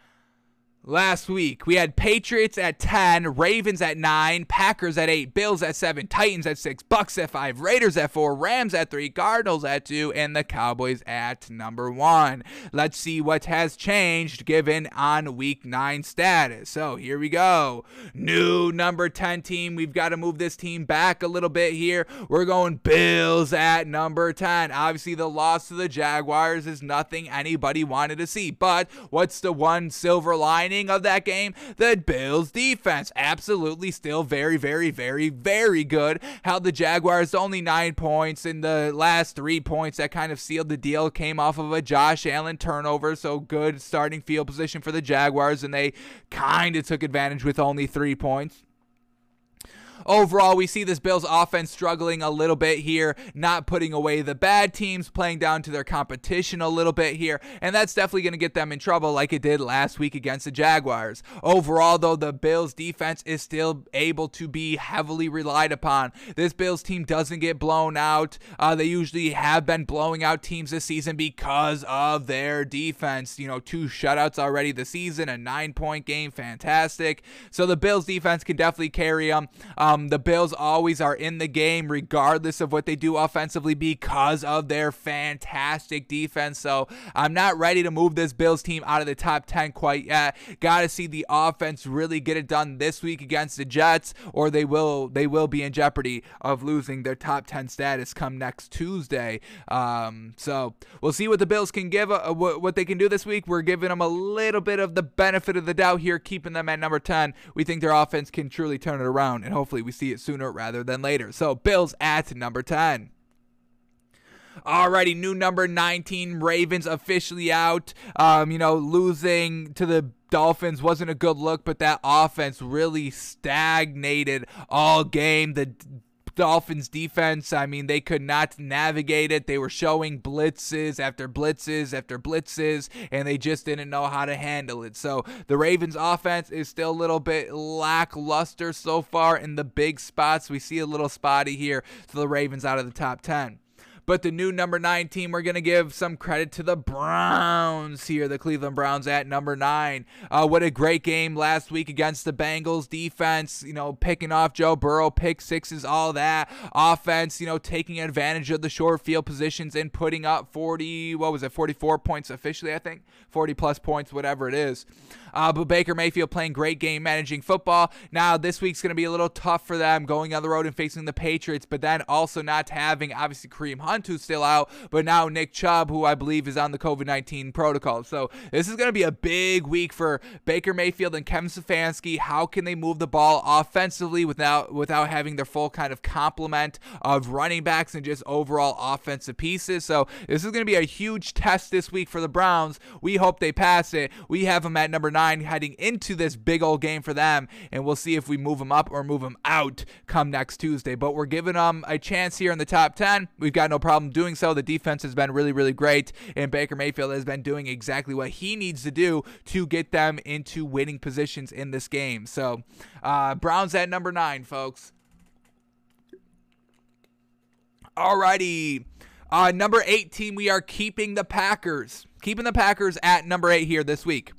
Last week, we had Patriots at 10, Ravens at 9, Packers at 8, Bills at 7, Titans at 6, Bucks at 5, Raiders at 4, Rams at 3, Cardinals at 2, and the Cowboys at number 1. Let's see what has changed given on week 9 status. So here we go. New number 10 team. We've got to move this team back a little bit here. We're going Bills at number 10. Obviously, the loss to the Jaguars is nothing anybody wanted to see. But what's the one silver lining? Of that game, the Bills defense absolutely still very, very, very, very good. Held the Jaguars only nine points in the last three points that kind of sealed the deal came off of a Josh Allen turnover. So good starting field position for the Jaguars, and they kind of took advantage with only three points. Overall, we see this Bills offense struggling a little bit here, not putting away the bad teams, playing down to their competition a little bit here, and that's definitely going to get them in trouble like it did last week against the Jaguars. Overall, though, the Bills defense is still able to be heavily relied upon. This Bills team doesn't get blown out. Uh, they usually have been blowing out teams this season because of their defense. You know, two shutouts already this season, a nine point game, fantastic. So the Bills defense can definitely carry them. Um, um, the Bills always are in the game, regardless of what they do offensively, because of their fantastic defense. So I'm not ready to move this Bills team out of the top 10 quite yet. Got to see the offense really get it done this week against the Jets, or they will they will be in jeopardy of losing their top 10 status come next Tuesday. Um, so we'll see what the Bills can give, uh, what, what they can do this week. We're giving them a little bit of the benefit of the doubt here, keeping them at number 10. We think their offense can truly turn it around, and hopefully we see it sooner rather than later. So Bills at number 10. Alrighty, new number 19, Ravens officially out. Um, you know, losing to the Dolphins wasn't a good look, but that offense really stagnated all game. The Dolphins defense, I mean, they could not navigate it. They were showing blitzes after blitzes after blitzes, and they just didn't know how to handle it. So the Ravens offense is still a little bit lackluster so far in the big spots. We see a little spotty here. So the Ravens out of the top 10. But the new number nine team, we're going to give some credit to the Browns here, the Cleveland Browns at number nine. Uh, what a great game last week against the Bengals defense, you know, picking off Joe Burrow, pick sixes, all that. Offense, you know, taking advantage of the short field positions and putting up 40, what was it, 44 points officially, I think, 40 plus points, whatever it is. Uh, but Baker Mayfield playing great game managing football. Now, this week's going to be a little tough for them going on the road and facing the Patriots, but then also not having, obviously, Kareem Hunt, who's still out, but now Nick Chubb, who I believe is on the COVID 19 protocol. So this is going to be a big week for Baker Mayfield and Kevin Stefanski. How can they move the ball offensively without, without having their full kind of complement of running backs and just overall offensive pieces? So this is going to be a huge test this week for the Browns. We hope they pass it. We have them at number nine nine heading into this big old game for them, and we'll see if we move them up or move them out come next Tuesday. But we're giving them a chance here in the top 10. We've got no problem doing so. The defense has been really, really great, and Baker Mayfield has been doing exactly what he needs to do to get them into winning positions in this game. So, uh, Browns at number nine, folks. Alrighty. Uh, number 18, we are keeping the Packers. Keeping the Packers at number eight here this week.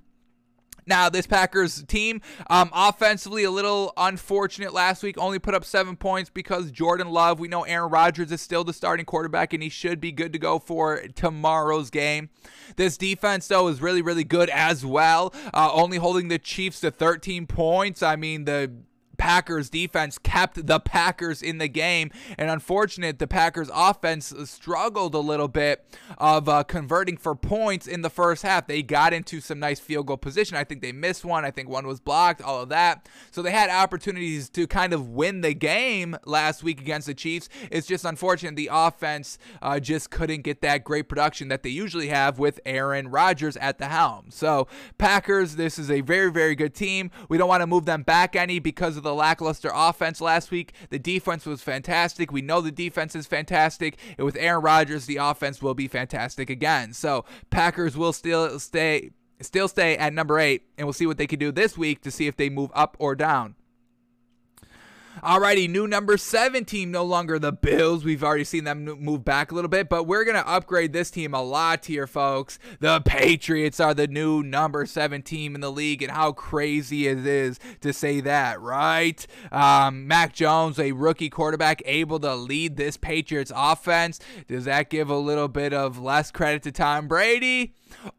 Now, this Packers team, um, offensively, a little unfortunate last week. Only put up seven points because Jordan Love. We know Aaron Rodgers is still the starting quarterback, and he should be good to go for tomorrow's game. This defense, though, is really, really good as well. Uh, only holding the Chiefs to 13 points. I mean, the Packers defense kept the Packers in the game. And unfortunate, the Packers offense struggled a little bit of uh, converting for points in the first half. They got into some nice field goal position. I think they missed one. I think one was blocked, all of that. So they had opportunities to kind of win the game last week against the Chiefs. It's just unfortunate the offense uh, just couldn't get that great production that they usually have with Aaron Rodgers at the helm. So, Packers, this is a very, very good team. We don't want to move them back any because of the lackluster offense last week. The defense was fantastic. We know the defense is fantastic. And with Aaron Rodgers, the offense will be fantastic again. So Packers will still stay still stay at number eight, and we'll see what they can do this week to see if they move up or down. Alrighty, new number seven team, no longer the Bills. We've already seen them move back a little bit, but we're going to upgrade this team a lot here, folks. The Patriots are the new number seven team in the league, and how crazy it is to say that, right? Um, Mac Jones, a rookie quarterback, able to lead this Patriots offense. Does that give a little bit of less credit to Tom Brady?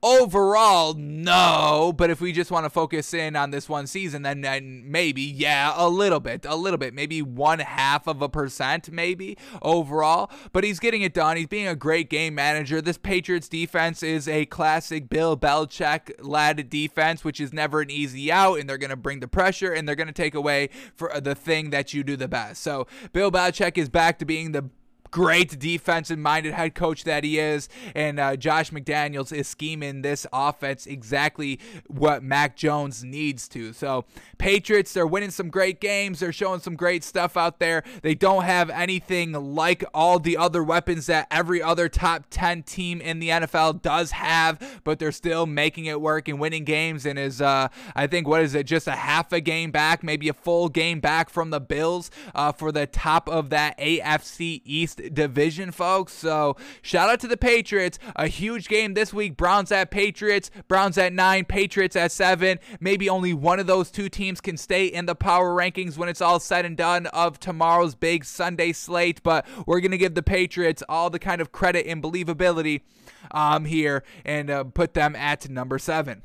Overall, no. But if we just want to focus in on this one season, then, then maybe, yeah, a little bit, a little bit, maybe one half of a percent, maybe overall. But he's getting it done. He's being a great game manager. This Patriots defense is a classic Bill Belichick led defense, which is never an easy out, and they're going to bring the pressure and they're going to take away for the thing that you do the best. So Bill Belichick is back to being the great defensive minded head coach that he is. And uh, Josh McDaniels is scheming this offense exactly what Mac Jones needs to. So, Patriots, they're winning some great games. They're showing some great stuff out there. They don't have anything like all the other weapons that every other top 10 team in the NFL does have, but they're still making it work and winning games. And is, uh, I think, what is it, just a half a game back, maybe a full game back from the Bills uh, for the top of that AFC East division, folks. So shout out to the Patriots. A huge game this week. Browns at Patriots. Browns at nine. Patriots at seven. Maybe only one of those two teams can stay in the power rankings when it's all said and done of tomorrow's big Sunday slate. But we're gonna give the Patriots all the kind of credit and believability um, here and uh, put them at number seven.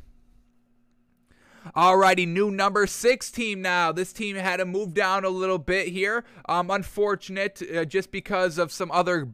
Alrighty, new number six team now. This team had to move down a little bit here. Um, unfortunate, uh, just because of some other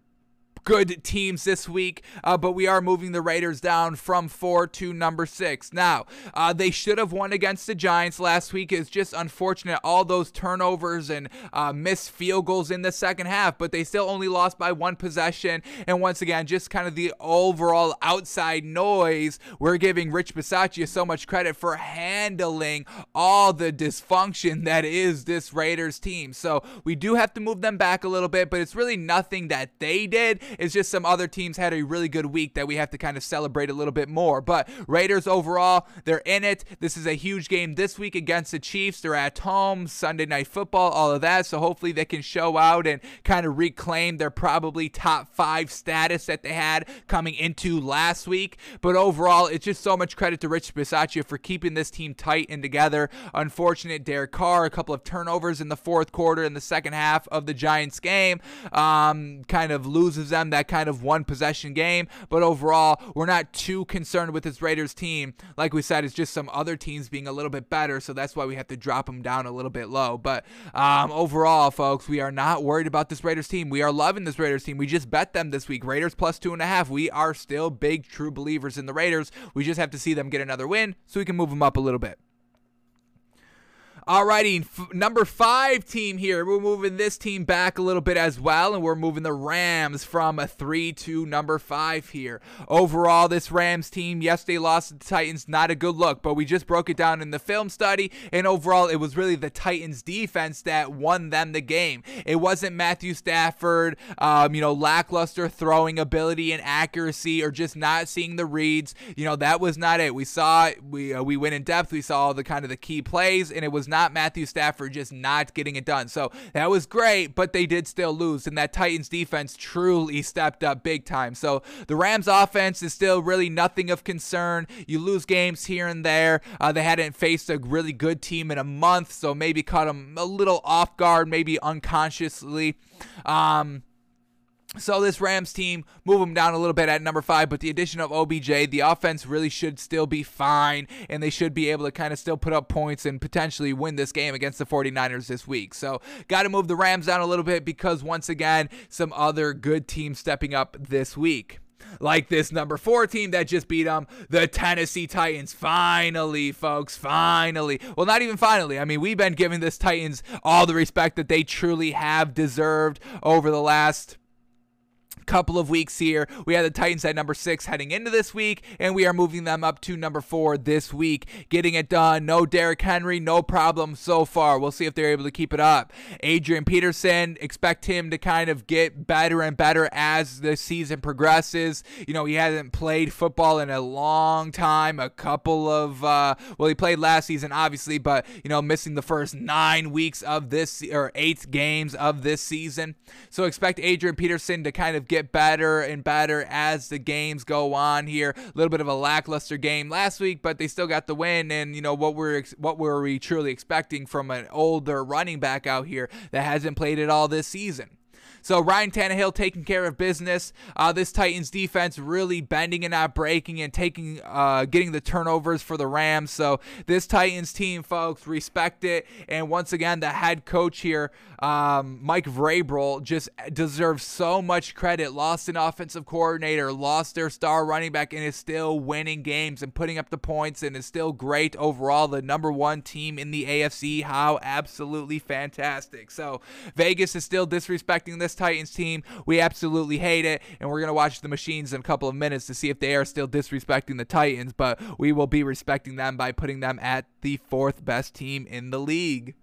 good teams this week, uh, but we are moving the Raiders down from four to number six. Now, uh, they should have won against the Giants last week. It's just unfortunate all those turnovers and uh, missed field goals in the second half, but they still only lost by one possession. And once again, just kind of the overall outside noise. We're giving Rich Bisaccia so much credit for handling all the dysfunction that is this Raiders team. So we do have to move them back a little bit, but it's really nothing that they did It's just some other teams had a really good week that we have to kind of celebrate a little bit more. But Raiders overall, they're in it. This is a huge game this week against the Chiefs. They're at home, Sunday night football, all of that. So hopefully they can show out and kind of reclaim their probably top five status that they had coming into last week. But overall, it's just so much credit to Rich Bisaccia for keeping this team tight and together. Unfortunate Derek Carr, a couple of turnovers in the fourth quarter in the second half of the Giants game, um, kind of loses them that kind of one possession game. But overall, we're not too concerned with this Raiders team. Like we said, it's just some other teams being a little bit better, so that's why we have to drop them down a little bit low. But um, overall, folks, we are not worried about this Raiders team. We are loving this Raiders team. We just bet them this week. Raiders plus two and a half. We are still big, true believers in the Raiders. We just have to see them get another win so we can move them up a little bit. Alrighty, f- number five team here. We're moving this team back a little bit as well, and we're moving the Rams from a three to number five here. Overall, this Rams team, yes, they lost to the Titans. Not a good look, but we just broke it down in the film study, and overall, it was really the Titans defense that won them the game. It wasn't Matthew Stafford, um, you know, lackluster throwing ability and accuracy, or just not seeing the reads. You know, that was not it. We saw we uh, we went in depth. We saw all the kind of the key plays, and it was not not Matthew Stafford just not getting it done. So that was great, but they did still lose. And that Titans defense truly stepped up big time. So the Rams offense is still really nothing of concern. You lose games here and there. Uh, they hadn't faced a really good team in a month, so maybe caught them a little off guard, maybe unconsciously. Um, so this Rams team move them down a little bit at number five, but the addition of OBJ, the offense really should still be fine, and they should be able to kind of still put up points and potentially win this game against the 49ers this week. So got to move the Rams down a little bit because once again, some other good teams stepping up this week like this number four team that just beat them, the Tennessee Titans. Finally, folks, finally. Well, not even finally. I mean, we've been giving this Titans all the respect that they truly have deserved over the last couple of weeks here. We had the Titans at number six heading into this week, and we are moving them up to number four this week. Getting it done. No Derrick Henry, no problem so far. We'll see if they're able to keep it up. Adrian Peterson, expect him to kind of get better and better as the season progresses. You know, he hasn't played football in a long time. A couple of, uh, well, he played last season, obviously, but, you know, missing the first nine weeks of this, or eight games of this season. So expect Adrian Peterson to kind of get get better and better as the games go on here. A little bit of a lackluster game last week, but they still got the win. And you know what we're what were we truly expecting from an older running back out here that hasn't played at all this season? So Ryan Tannehill taking care of business. Uh, this Titans defense really bending and not breaking and taking, uh, getting the turnovers for the Rams. So this Titans team, folks, respect it. And once again, the head coach here, um, Mike Vrabel, just deserves so much credit. Lost an offensive coordinator, lost their star running back, and is still winning games and putting up the points, and is still great overall. The number one team in the AFC. How absolutely fantastic. So Vegas is still disrespecting this Titans team. We absolutely hate it, and we're going to watch the machines in a couple of minutes to see if they are still disrespecting the Titans, but we will be respecting them by putting them at the fourth best team in the league.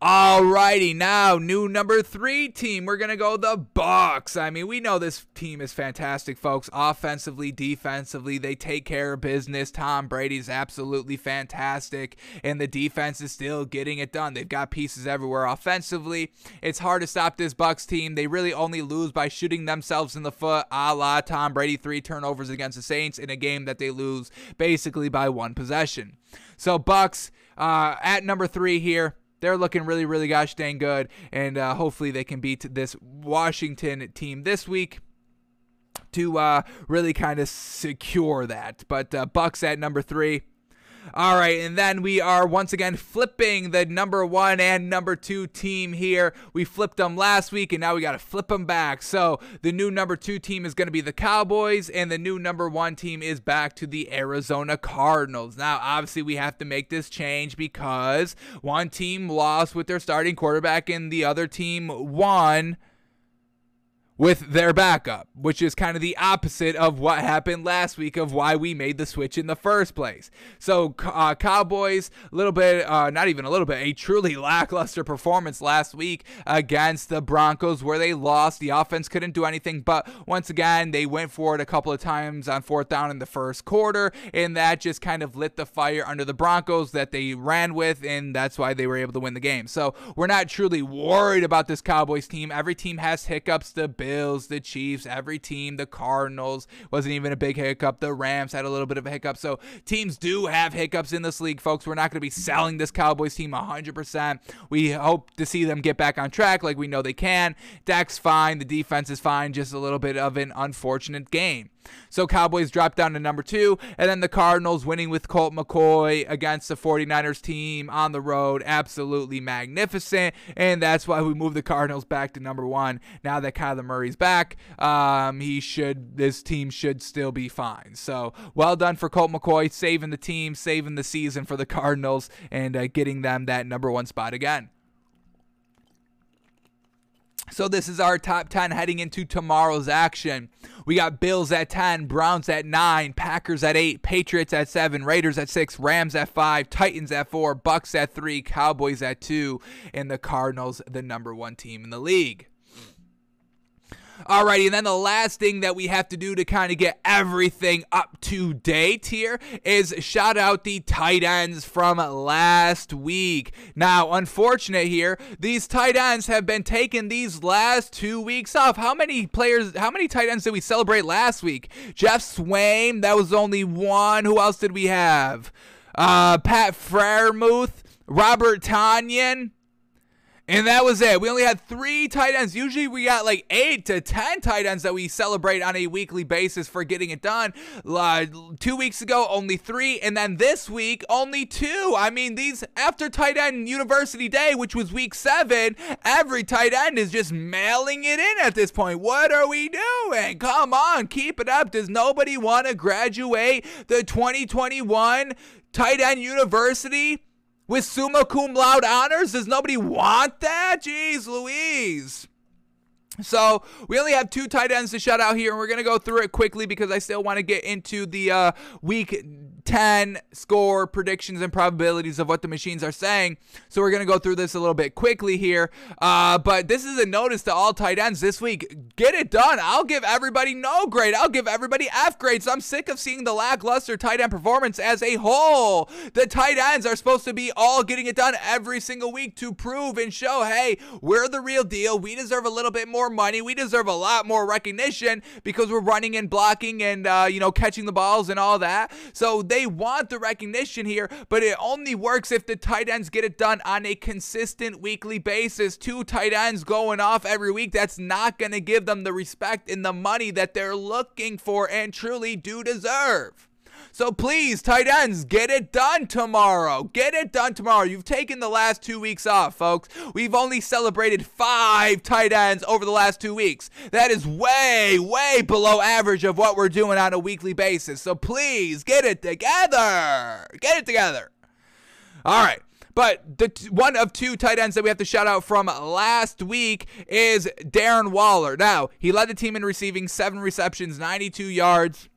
Alrighty, now new number three team. We're gonna go the Bucks. I mean, we know this team is fantastic, folks. Offensively, defensively, they take care of business. Tom Brady's absolutely fantastic, and the defense is still getting it done. They've got pieces everywhere. Offensively, it's hard to stop this Bucks team. They really only lose by shooting themselves in the foot, a la Tom Brady three turnovers against the Saints in a game that they lose basically by one possession. So Bucks uh, at number three here they're looking really, really gosh dang good, and uh, hopefully they can beat this Washington team this week to uh, really kind of secure that. But uh, Bucks at number three. All right, and then we are once again flipping the number one and number two team here. We flipped them last week, and now we got to flip them back. So the new number two team is going to be the Cowboys, and the new number one team is back to the Arizona Cardinals. Now, obviously, we have to make this change because one team lost with their starting quarterback, and the other team won with their backup, which is kind of the opposite of what happened last week of why we made the switch in the first place. So, uh, Cowboys, a little bit, uh, not even a little bit, a truly lackluster performance last week against the Broncos where they lost. The offense couldn't do anything, but once again, they went for it a couple of times on fourth down in the first quarter, and that just kind of lit the fire under the Broncos that they ran with, and that's why they were able to win the game. So, we're not truly worried about this Cowboys team. Every team has hiccups. The Bills, the Chiefs, every team, the Cardinals wasn't even a big hiccup. The Rams had a little bit of a hiccup. So teams do have hiccups in this league, folks. We're not going to be selling this Cowboys team 100%. We hope to see them get back on track like we know they can. Dak's fine. The defense is fine. Just a little bit of an unfortunate game. So Cowboys drop down to number two, and then the Cardinals winning with Colt McCoy against the 49ers team on the road. Absolutely magnificent. And that's why we move the Cardinals back to number one. Now that Kyler Murray's back, um, he should this team should still be fine. So well done for Colt McCoy, saving the team, saving the season for the Cardinals, and uh, getting them that number one spot again. So this is our top 10 heading into tomorrow's action. We got Bills at 10, Browns at 9, Packers at 8, Patriots at 7, Raiders at 6, Rams at 5, Titans at 4, Bucks at 3, Cowboys at 2, and the Cardinals the number 1 team in the league. Alrighty, and then the last thing that we have to do to kind of get everything up to date here is shout out the tight ends from last week. Now, unfortunate here, these tight ends have been taking these last two weeks off. How many players, how many tight ends did we celebrate last week? Geoff Swaim, that was only one. Who else did we have? Uh, Pat Freiermuth, Robert Tonyan. And that was it. We only had three tight ends. Usually we got like eight to 10 tight ends that we celebrate on a weekly basis for getting it done. Uh, two weeks ago, only three. And then this week, only two. I mean, these after tight end university day, which was week seven, every tight end is just mailing it in at this point. What are we doing? Come on, keep it up. Does nobody want to graduate the 2021 tight end university? With summa cum laude honors? Does nobody want that? Jeez Louise. So we only have two tight ends to shout out here, and we're gonna go through it quickly because I still want to get into the uh, week 10 score predictions and probabilities of what the machines are saying. So we're going to go through this a little bit quickly here. Uh, but this is a notice to all tight ends this week. Get it done. I'll give everybody no grade. I'll give everybody F grades. I'm sick of seeing the lackluster tight end performance as a whole. The tight ends are supposed to be all getting it done every single week to prove and show, hey, we're the real deal. We deserve a little bit more money. We deserve a lot more recognition because we're running and blocking and, uh, you know, catching the balls and all that. So they want the recognition here, but it only works if the tight ends get it done on a consistent weekly basis. Two tight ends going off every week, that's not going to give them the respect and the money that they're looking for and truly do deserve. So please, tight ends, get it done tomorrow. Get it done tomorrow. You've taken the last two weeks off, folks. We've only celebrated five tight ends over the last two weeks. That is way, way below average of what we're doing on a weekly basis. So please, get it together. Get it together. All right. But the t- one of two tight ends that we have to shout out from last week is Darren Waller. Now, he led the team in receiving seven receptions, 92 yards.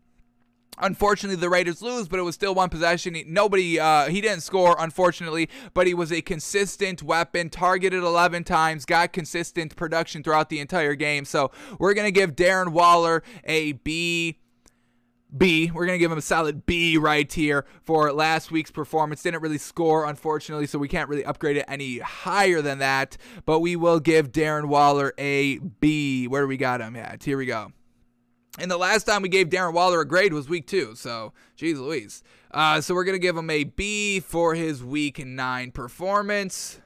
Unfortunately, the Raiders lose, but it was still one possession. Nobody, uh, he didn't score, unfortunately, but he was a consistent weapon, targeted 11 times, got consistent production throughout the entire game. So we're going to give Darren Waller a B. B. We're going to give him a solid B right here for last week's performance. Didn't really score, unfortunately, so we can't really upgrade it any higher than that. But we will give Darren Waller a B. Where do we got him at? Here we go. And the last time we gave Darren Waller a grade was week two. So, geez Louise. Uh, so we're going to give him a B for his week nine performance.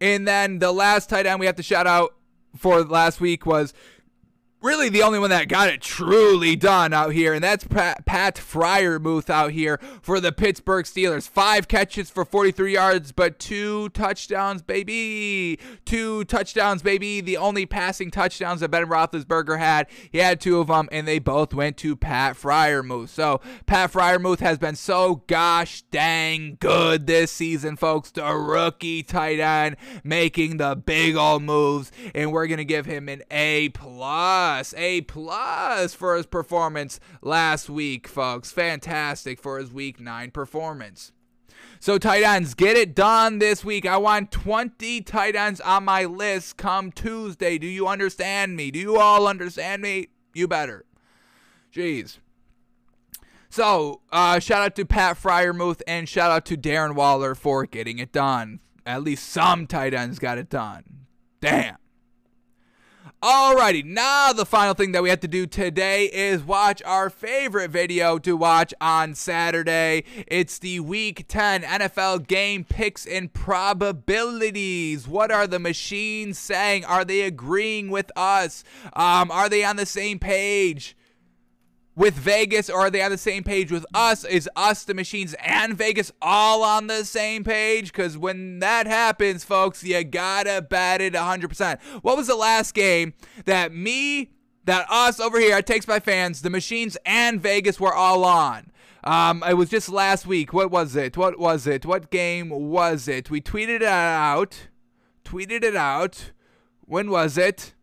And then the last tight end we have to shout out for last week was really the only one that got it truly done out here, and that's Pat, Pat Freiermuth out here for the Pittsburgh Steelers. Five catches for 43 yards, but two touchdowns, baby. Two touchdowns, baby. The only passing touchdowns that Ben Roethlisberger had. He had two of them, and they both went to Pat Freiermuth. So Pat Freiermuth has been so gosh dang good this season, folks. The rookie tight end making the big old moves, and we're gonna give him an A plus A plus for his performance last week, folks. Fantastic for his week nine performance. So, tight ends, get it done this week. I want 20 tight ends on my list come Tuesday. Do you understand me? Do you all understand me? You better. Jeez. So, uh, shout out to Pat Freiermuth and shout out to Darren Waller for getting it done. At least some tight ends got it done. Damn. Alrighty, now the final thing that we have to do today is watch our favorite video to watch on Saturday. It's the Week 10 NFL game picks and probabilities. What are the machines saying? Are they agreeing with us? Um, are they on the same page? With Vegas or are they on the same page with us? Is us, the machines, and Vegas all on the same page? Because when that happens, folks, you gotta bet it 100%. What was the last game that me, that us over here at Takes by Fans, the machines, and Vegas were all on? Um, it was just last week. What was it? What was it? What game was it? We tweeted it out. Tweeted it out. When was it?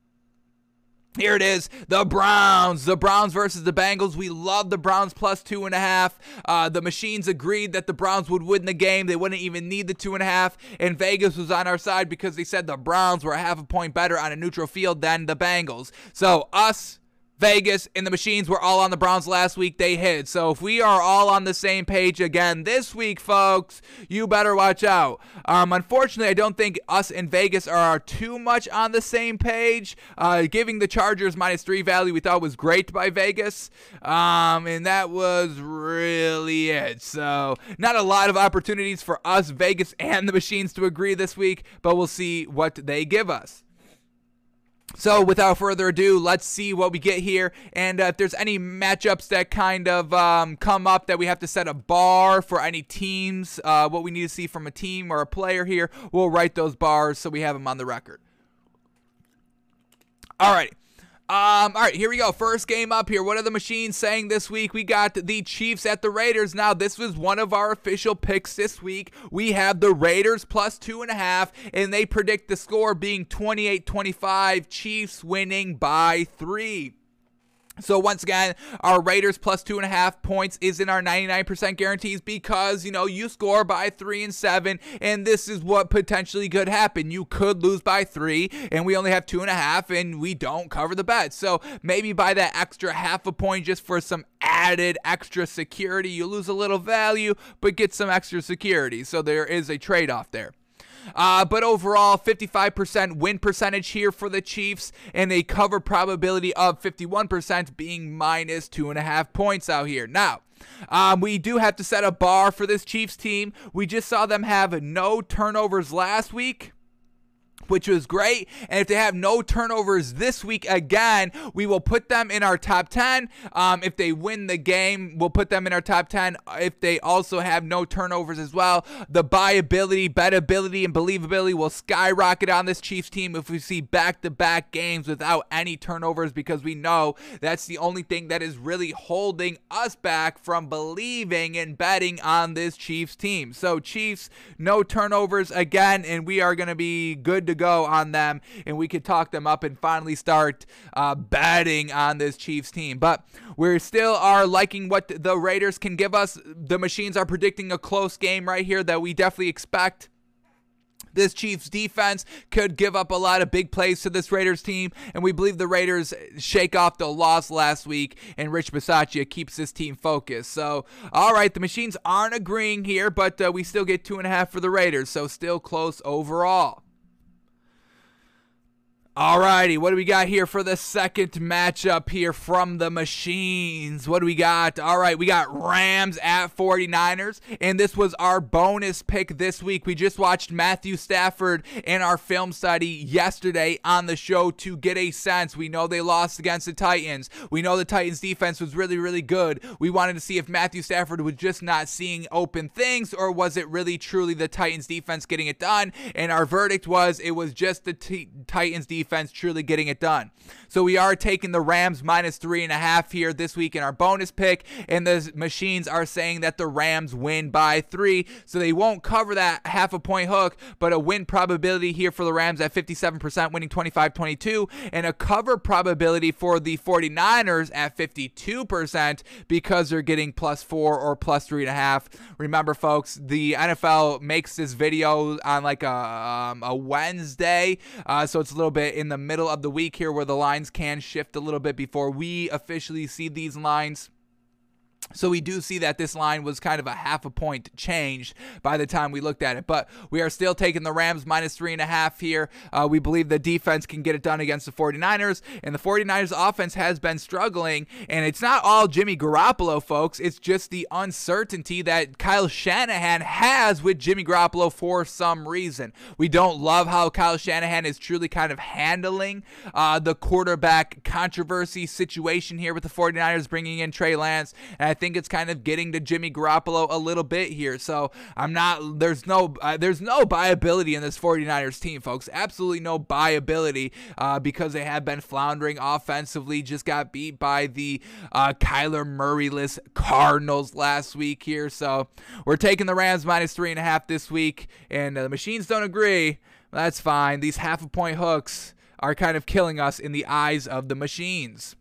Here it is, the Browns. The Browns versus the Bengals. We love the Browns plus two and a half. Uh, the machines agreed that the Browns would win the game. They wouldn't even need the two and a half. And Vegas was on our side because they said the Browns were a half a point better on a neutral field than the Bengals. So us Vegas and the machines were all on the Browns last week. They hit. So if we are all on the same page again this week, folks, you better watch out. Um, unfortunately, I don't think us and Vegas are too much on the same page. Uh, giving the Chargers minus three value we thought was great by Vegas. Um, and that was really it. So not a lot of opportunities for us, Vegas, and the machines to agree this week, but we'll see what they give us. So, without further ado, let's see what we get here. And uh, if there's any matchups that kind of um, come up that we have to set a bar for any teams, uh, what we need to see from a team or a player here, we'll write those bars so we have them on the record. All right. Um, all right, here we go. First game up here. What are the machines saying this week? We got the Chiefs at the Raiders. Now, this was one of our official picks this week. We have the Raiders plus two and a half, and they predict the score being 28 25, Chiefs winning by three. So once again, our Raiders plus two and a half points is in our 99% guarantees because you know you score by three and seven, and this is what potentially could happen. You could lose by three, and we only have two and a half, and we don't cover the bet. So maybe by that extra half a point just for some added extra security, you lose a little value, but get some extra security. So there is a trade-off there. Uh, but overall, 55% win percentage here for the Chiefs, and a cover probability of 51% being minus two and a half points out here. Now, um, we do have to set a bar for this Chiefs team. We just saw them have no turnovers last week which was great. And if they have no turnovers this week again, we will put them in our top 10. Um, if they win the game, we'll put them in our top 10. If they also have no turnovers as well, the buyability, betability, and believability will skyrocket on this Chiefs team if we see back to back games without any turnovers because we know that's the only thing that is really holding us back from believing and betting on this Chiefs team. So, Chiefs, no turnovers again, and we are going to be good to go on them, and we could talk them up and finally start uh, betting on this Chiefs team. But we still are liking what the Raiders can give us. The machines are predicting a close game right here that we definitely expect. This Chiefs defense could give up a lot of big plays to this Raiders team, and we believe the Raiders shake off the loss last week, and Rich Bisaccia keeps this team focused. So, all right, the machines aren't agreeing here, but uh, we still get two and a half for the Raiders, so still close overall. Alrighty, what do we got here for the second matchup here from the machines? What do we got? All right, we got Rams at 49ers, and this was our bonus pick this week. We just watched Matthew Stafford in our film study yesterday on the show to get a sense. We know they lost against the Titans. We know the Titans defense was really, really good. We wanted to see if Matthew Stafford was just not seeing open things, or was it really truly the Titans defense getting it done? And our verdict was it was just the t- Titans defense defense truly getting it done. So we are taking the Rams minus three and a half here this week in our bonus pick, and the machines are saying that the Rams win by three. So they won't cover that half a point hook, but a win probability here for the Rams at 57%, winning 25 22, and a cover probability for the 49ers at 52% because they're getting plus four or plus three and a half. Remember, folks, the NFL makes this video on like a, um, a Wednesday, uh, so it's a little bit in the middle of the week here where the lines can shift a little bit before we officially see these lines. So we do see that this line was kind of a half a point changed by the time we looked at it, but we are still taking the Rams minus three and a half here. Uh, we believe the defense can get it done against the 49ers, and the 49ers offense has been struggling, and it's not all Jimmy Garoppolo, folks. It's just the uncertainty that Kyle Shanahan has with Jimmy Garoppolo for some reason. We don't love how Kyle Shanahan is truly kind of handling uh, the quarterback controversy situation here with the 49ers bringing in Trey Lance, and I think it's kind of getting to Jimmy Garoppolo a little bit here. So I'm not there's no uh, there's no buyability in this 49ers team, folks. Absolutely no buyability uh, because they have been floundering offensively. Just got beat by the uh, Kyler Murrayless Cardinals last week here. So we're taking the Rams minus three and a half this week, and uh, the machines don't agree. That's fine. These half a point hooks are kind of killing us in the eyes of the machines.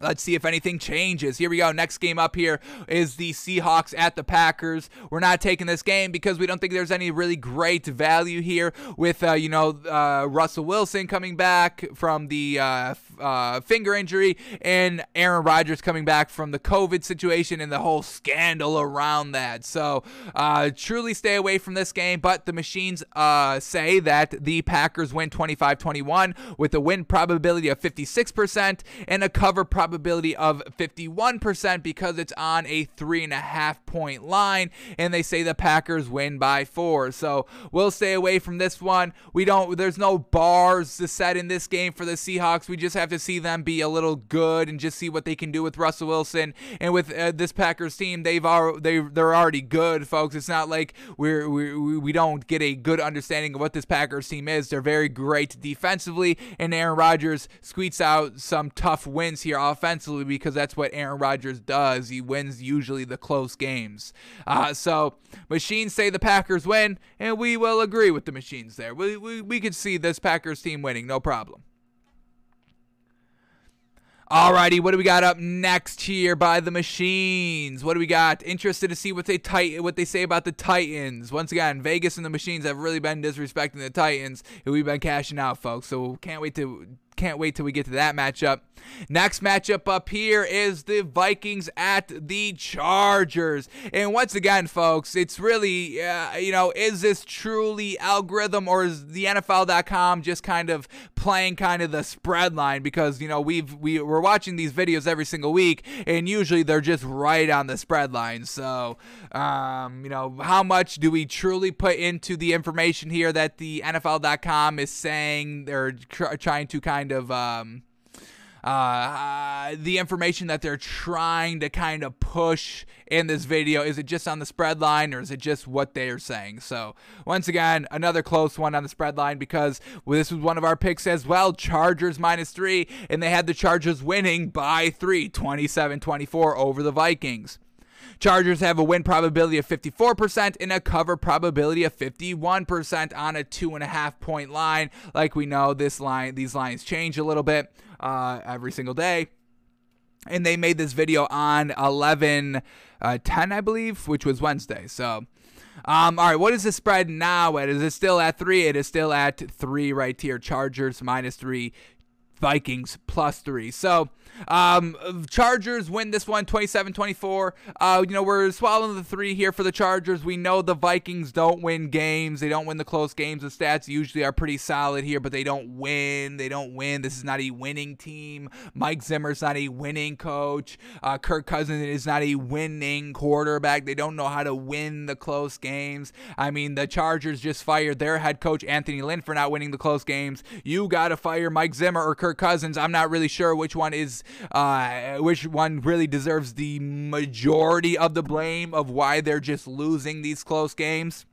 Let's see if anything changes. Here we go. Next game up here is the Seahawks at the Packers. We're not taking this game because we don't think there's any really great value here with, uh, you know, uh, Russell Wilson coming back from the uh, uh finger injury and Aaron Rodgers coming back from the COVID situation and the whole scandal around that. So, uh, truly stay away from this game. But the machines uh, say that the Packers win 25 21 with a win probability of 56% and a cover probability of 51% because it's on a three and a half point line, and they say the Packers win by four. So we'll stay away from this one. We don't. There's no bars to set in this game for the Seahawks. We just have to see them be a little good and just see what they can do with Russell Wilson and with uh, this Packers team. They've already they they're already good, folks. It's not like we're we we don't get a good understanding of what this Packers team is. They're very great defensively, and Aaron Rodgers squeaks out some tough wins here offensively because that's what Aaron Rodgers does. He wins usually the close games. Uh, so machines say the Packers win, and we will agree with the machines there. We, we, we could see this Packers team winning, no problem. Alrighty, what do we got up next here by the machines? What do we got? Interested to see what they tit- what they say about the Titans. Once again, Vegas and the machines have really been disrespecting the Titans, and we've been cashing out, folks. So can't wait to can't wait till we get to that matchup. Next matchup up here is the Vikings at the Chargers. And once again, folks, it's really, uh, you know, is this truly algorithm or is the NFL.com just kind of playing kind of the spread line? Because, you know, we've, we, we're watching these videos every single week and usually they're just right on the spread line. So, um, you know, how much do we truly put into the information here that the NFL.com is saying they're tr- trying to kind kind of um, uh, the information that they're trying to kind of push in this video. Is it just on the spread line or is it just what they're saying? So, once again, another close one on the spread line because this was one of our picks as well. Chargers minus three, and they had the Chargers winning by three, 27 24 over the Vikings. Chargers have a win probability of 54% and a cover probability of 51% on a two and a half point line. Like we know, this line, these lines change a little bit uh, every single day. And they made this video on 11 uh, 10, I believe, which was Wednesday. So, um, all right, what is the spread now at? Is it still at three? It is still at three right here. Chargers minus three Vikings plus three. So, um, Chargers win this one 27 24. Uh, you know, we're swallowing the three here for the Chargers. We know the Vikings don't win games, they don't win the close games. The stats usually are pretty solid here, but they don't win. They don't win. This is not a winning team. Mike Zimmer's not a winning coach. Uh, Kirk Cousins is not a winning quarterback. They don't know how to win the close games. I mean, the Chargers just fired their head coach, Anthony Lynn, for not winning the close games. You got to fire Mike Zimmer or Kirk Cousins. I'm not really sure which one is uh, which one really deserves the majority of the blame of why they're just losing these close games.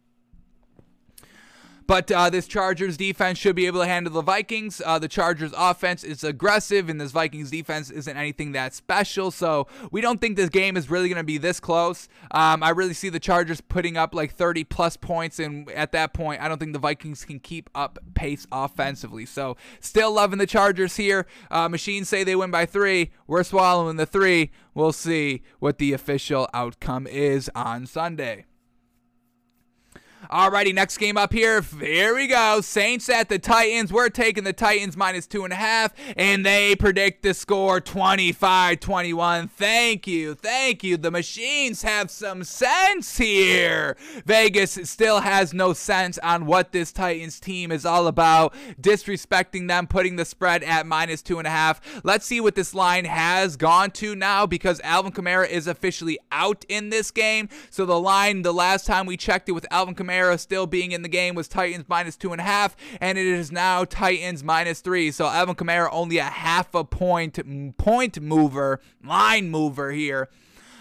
But uh, this Chargers defense should be able to handle the Vikings. Uh, the Chargers offense is aggressive, and this Vikings defense isn't anything that special. So we don't think this game is really going to be this close. Um, I really see the Chargers putting up like 30 plus points, and at that point, I don't think the Vikings can keep up pace offensively. So still loving the Chargers here. Uh, machines say they win by three. We're swallowing the three. We'll see what the official outcome is on Sunday. Alrighty, next game up here. Here we go. Saints at the Titans. We're taking the Titans minus two and a half, and they predict the score 25 21. Thank you. Thank you. The machines have some sense here. Vegas still has no sense on what this Titans team is all about. Disrespecting them, putting the spread at minus two and a half. Let's see what this line has gone to now because Alvin Kamara is officially out in this game. So the line, the last time we checked it with Alvin Kamara, Kamara still being in the game was Titans minus two and a half, and it is now Titans minus three. So Alvin Kamara only a half a point point mover, line mover here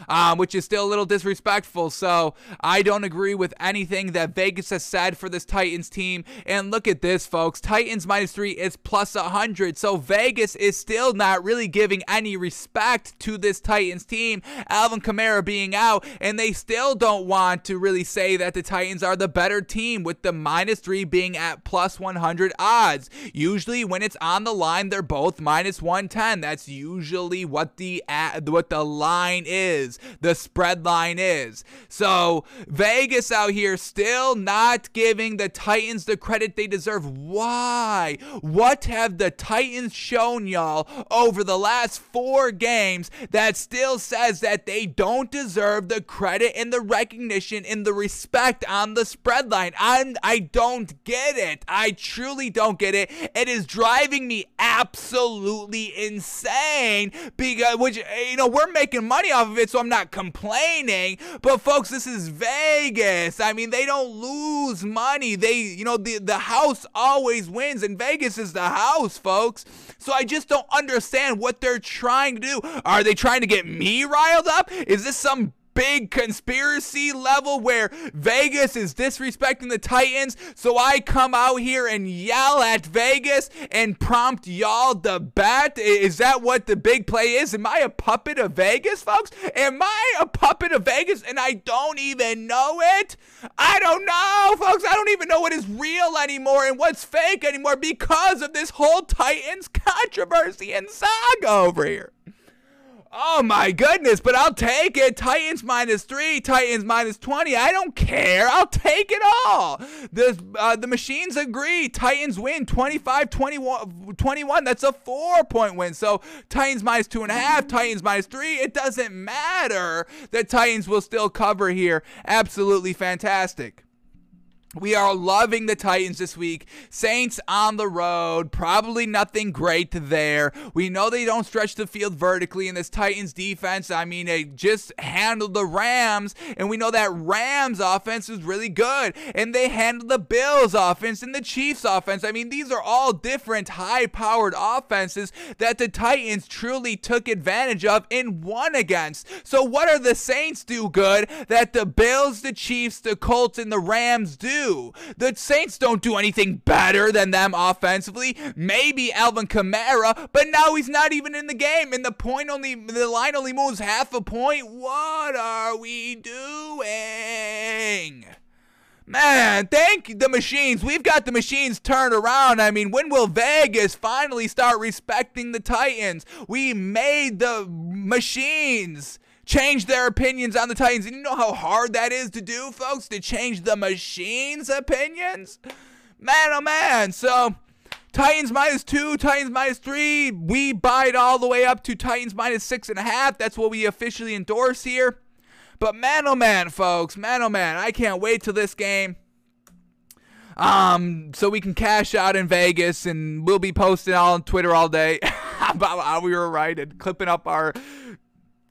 um, which is still a little disrespectful. So I don't agree with anything that Vegas has said for this Titans team. And look at this, folks. Titans minus three is plus 100. So Vegas is still not really giving any respect to this Titans team. Alvin Kamara being out, and they still don't want to really say that the Titans are the better team with the minus three being at plus 100 odds. Usually, when it's on the line, they're both minus 110. That's usually what the what the line is the spread line is. So Vegas out here still not giving the Titans the credit they deserve. Why? What have the Titans shown y'all over the last four games that still says that they don't deserve the credit and the recognition and the respect on the spread line? I'm, I don't get it. I truly don't get it. It is driving me absolutely insane because, which, you know, we're making money off of it, so I'm not complaining, but folks, this is Vegas. I mean, they don't lose money. They, you know, the, the house always wins, and Vegas is the house, folks. So I just don't understand what they're trying to do. Are they trying to get me riled up? Is this some big conspiracy level where Vegas is disrespecting the Titans. So I come out here and yell at Vegas and prompt y'all to bet. Is that what the big play is? Am I a puppet of Vegas, folks? Am I a puppet of Vegas and I don't even know it? I don't know, folks. I don't even know what is real anymore and what's fake anymore because of this whole Titans controversy and saga over here. Oh my goodness, but I'll take it. Titans minus three, Titans minus 20. I don't care. I'll take it all. The, uh, the machines agree. Titans win 25 21, 21. That's a four point win. So Titans minus two and a half, Titans minus three. It doesn't matter. The Titans will still cover here. Absolutely fantastic. We are loving the Titans this week. Saints on the road, probably nothing great there. We know they don't stretch the field vertically in this Titans defense. I mean, they just handled the Rams, and we know that Rams offense is really good. And they handled the Bills offense and the Chiefs offense. I mean, these are all different high powered offenses that the Titans truly took advantage of and won against. So, what are the Saints do good that the Bills, the Chiefs, the Colts, and the Rams do? The Saints don't do anything better than them offensively. Maybe Alvin Kamara, but now he's not even in the game, and the point only the line only moves half a point. What are we doing? Man, thank the machines. We've got the machines turned around. I mean, when will Vegas finally start respecting the Titans? We made the machines change their opinions on the Titans. And you know how hard that is to do, folks, to change the machine's opinions? Man, oh man. So Titans minus two, Titans minus three. We buy it all the way up to Titans minus six and a half. That's what we officially endorse here. But man, oh man, folks, man, oh man, I can't wait till this game. Um, so we can cash out in Vegas, and we'll be posting all on Twitter all day about how we were right and clipping up our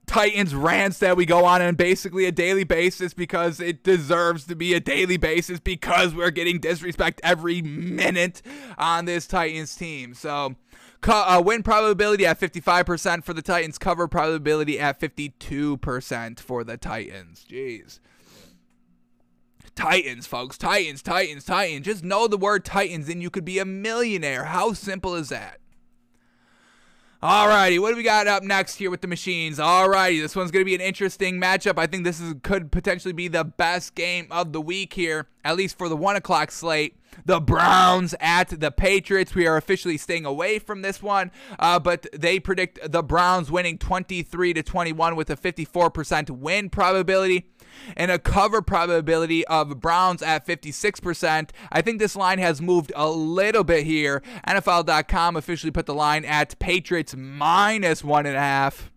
Titans rants that we go on on basically a daily basis because it deserves to be a daily basis because we're getting disrespect every minute on this Titans team. So, uh, win probability at 55% for the Titans, cover probability at 52% for the Titans. Jeez. Titans, folks. Titans, Titans, Titans. Just know the word Titans and you could be a millionaire. How simple is that? Alrighty, what do we got up next here with the machines? Alrighty, this one's to be an interesting matchup. I think this is, could potentially be the best game of the week here, at least for the 1 o'clock slate. The Browns at the Patriots. We are officially staying away from this one, uh, but they predict the Browns winning 23 to 21 with a 54% win probability and a cover probability of Browns at 56%. I think this line has moved a little bit here. NFL.com officially put the line at Patriots minus one and a half.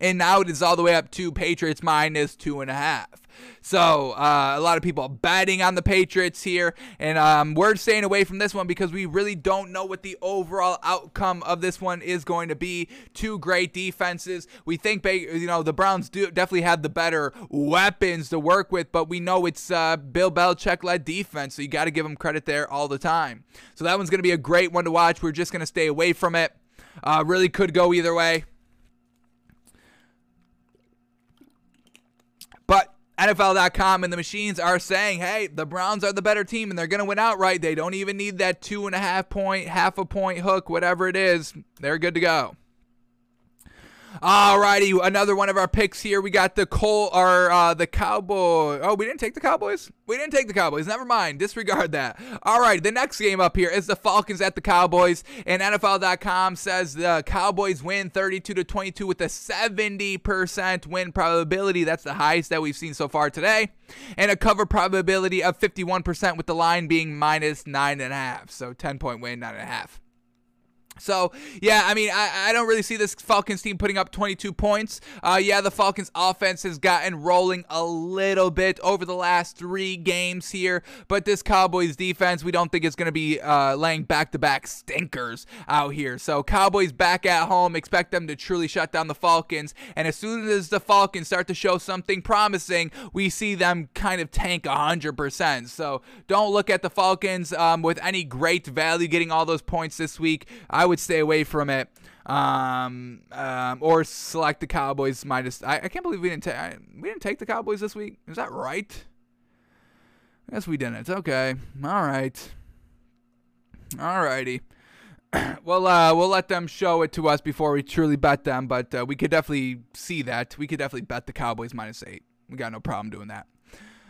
And now it is all the way up to Patriots minus two and a half. So uh, a lot of people betting on the Patriots here, and um, we're staying away from this one because we really don't know what the overall outcome of this one is going to be. Two great defenses. We think you know the Browns do definitely have the better weapons to work with, but we know it's uh, Bill Belichick led defense, so you got to give them credit there all the time. So that one's going to be a great one to watch. We're just going to stay away from it. Uh, really could go either way. NFL.com and the machines are saying, hey, the Browns are the better team and they're going to win outright. They don't even need that two and a half point, half a point hook, whatever it is. They're good to go. Alrighty, another one of our picks here. We got the Col or uh, the Cowboy. Oh, we didn't take the Cowboys. We didn't take the Cowboys. Never mind. Disregard that. All right, the next game up here is the Falcons at the Cowboys, and NFL.com says the Cowboys win 32 to 22 with a 70% win probability. That's the highest that we've seen so far today, and a cover probability of 51% with the line being minus nine and a half. So 10 point win, nine and a half. So, yeah, I mean, I, I don't really see this Falcons team putting up 22 points. Uh, yeah, the Falcons offense has gotten rolling a little bit over the last three games here, but this Cowboys defense, we don't think it's going to be uh, laying back to back stinkers out here. So, Cowboys back at home, expect them to truly shut down the Falcons. And as soon as the Falcons start to show something promising, we see them kind of tank 100%. So, don't look at the Falcons um, with any great value getting all those points this week. I would stay away from it. Um, um, or select the Cowboys minus. I, I can't believe we didn't take we didn't take the Cowboys this week. Is that right? I guess we didn't. Okay. All right. All righty. well, uh, we'll let them show it to us before we truly bet them, but uh, we could definitely see that. We could definitely bet the Cowboys minus eight. We got no problem doing that.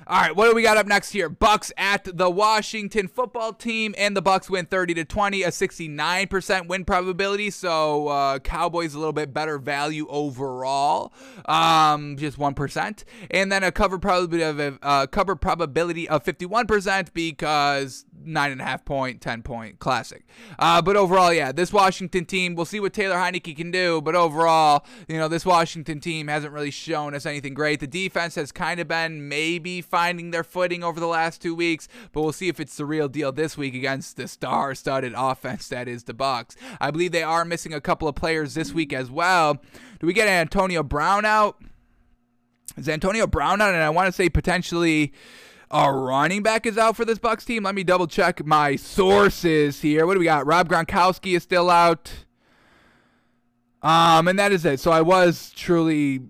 All right, what do we got up next here? Bucks at the Washington football team, and the Bucks win 30 to 20, a 69% win probability. So uh, Cowboys a little bit better value overall, um, just one percent, and then a cover probability of uh, cover probability of 51% because nine and a half point, ten point, classic. Uh, but overall, yeah, this Washington team, we'll see what Taylor Heinicke can do. But overall, you know, this Washington team hasn't really shown us anything great. The defense has kind of been maybe finding their footing over the last two weeks, but we'll see if it's the real deal this week against the star-studded offense that is the Bucks. I believe they are missing a couple of players this week as well. Do we get Antonio Brown out? Is Antonio Brown out? And I want to say potentially a running back is out for this Bucks team. Let me double check my sources here. What do we got? Rob Gronkowski is still out. Um, and that is it. So I was truly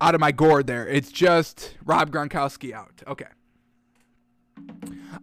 out of my gourd there. It's just Rob Gronkowski out. Okay.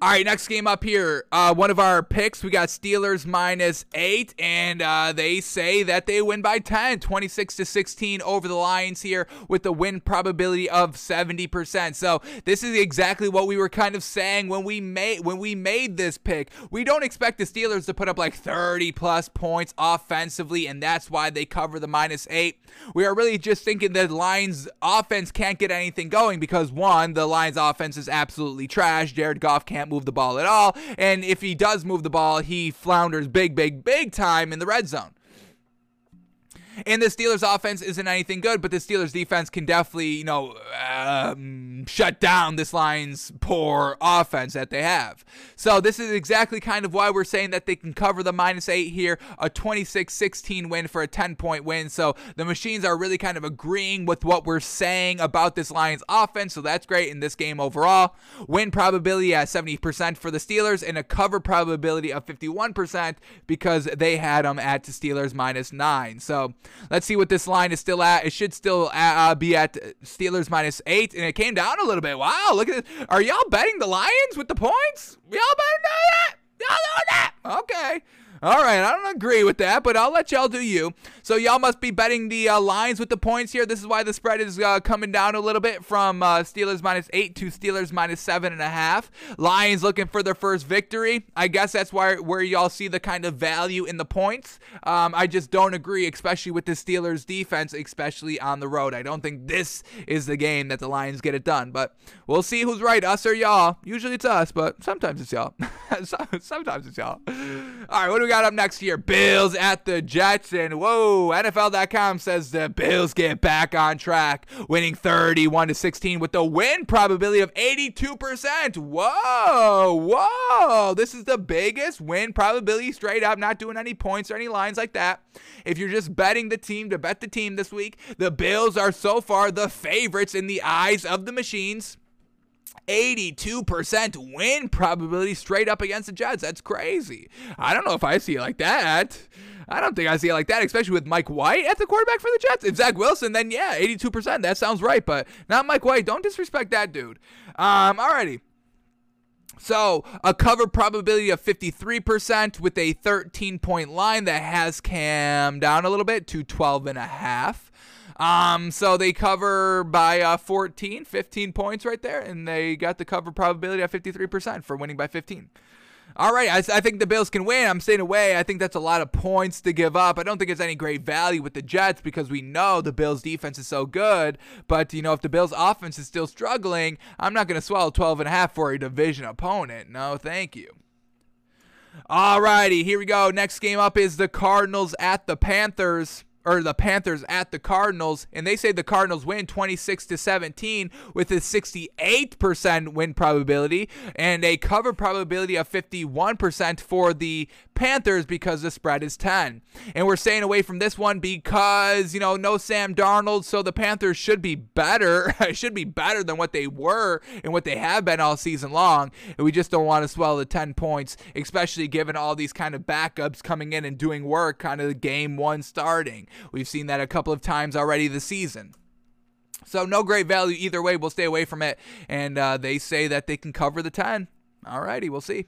All right, next game up here. Uh, one of our picks, we got Steelers minus eight, and uh, they say that they win by 10, 26 to 16 over the Lions here with the win probability of 70%. So this is exactly what we were kind of saying when we made when we made this pick. We don't expect the Steelers to put up like 30 plus points offensively, and that's why they cover the minus eight. We are really just thinking that Lions offense can't get anything going because one, the Lions offense is absolutely trash. Jared Goff can't move the ball at all. And if he does move the ball, he flounders big, big, big time in the red zone. And the Steelers offense isn't anything good, but the Steelers defense can definitely, you know, um, shut down this Lions' poor offense that they have. So this is exactly kind of why we're saying that they can cover the minus eight here, a 26-16 win for a 10-point win. So the machines are really kind of agreeing with what we're saying about this Lions offense. So that's great in this game overall. Win probability at 70% for the Steelers and a cover probability of 51% because they had them at the Steelers minus nine. So Let's see what this line is still at. It should still uh, uh, be at Steelers minus eight, and it came down a little bit. Wow, look at this. Are y'all betting the Lions with the points? Y'all better know that. Y'all know that. Okay. All right, I don't agree with that, but I'll let y'all do you. So y'all must be betting the uh, Lions with the points here. This is why the spread is uh, coming down a little bit from uh, Steelers minus eight to Steelers minus seven and a half. Lions looking for their first victory. I guess that's why where y'all see the kind of value in the points. Um, I just don't agree, especially with the Steelers defense, especially on the road. I don't think this is the game that the Lions get it done, but we'll see who's right, us or y'all. Usually it's us, but sometimes it's y'all. sometimes it's y'all. All right, what do we got up next here? Bills at the Jets. And whoa, NFL.com says the Bills get back on track, winning 31 to 16 with the win probability of 82%. Whoa, whoa. This is the biggest win probability straight up, not doing any points or any lines like that. If you're just betting the team to bet the team this week, the Bills are so far the favorites in the eyes of the machines. 82% win probability straight up against the Jets. That's crazy. I don't know if I see it like that. I don't think I see it like that, especially with Mike White at the quarterback for the Jets. If Zach Wilson, then yeah, 82%. That sounds right, but not Mike White. Don't disrespect that dude. Um, alrighty. So, a cover probability of 53% with a 13 point line that has cam down a little bit to 12 and a half. Um, so they cover by uh, 14, 15 points right there, and they got the cover probability at 53% for winning by 15. All right, I, I, think the Bills can win. I'm staying away. I think that's a lot of points to give up. I don't think it's any great value with the Jets because we know the Bills' defense is so good. But, you know, if the Bills' offense is still struggling, I'm not going to swallow 12 and a half for a division opponent. No, thank you. All righty, here we go. Next game up is the Cardinals at the Panthers or the Panthers at the Cardinals, and they say the Cardinals win 26 to 17 with a 68% win probability and a cover probability of 51% for the Panthers because the spread is 10. And we're staying away from this one because, you know, no Sam Darnold, so the Panthers should be better, should be better than what they were and what they have been all season long. And we just don't want to swallow the 10 points, especially given all these kind of backups coming in and doing work, kind of the game one starting. We've seen that a couple of times already this season. So no great value either way. We'll stay away from it. And uh, they say that they can cover the 10. Alrighty, we'll see.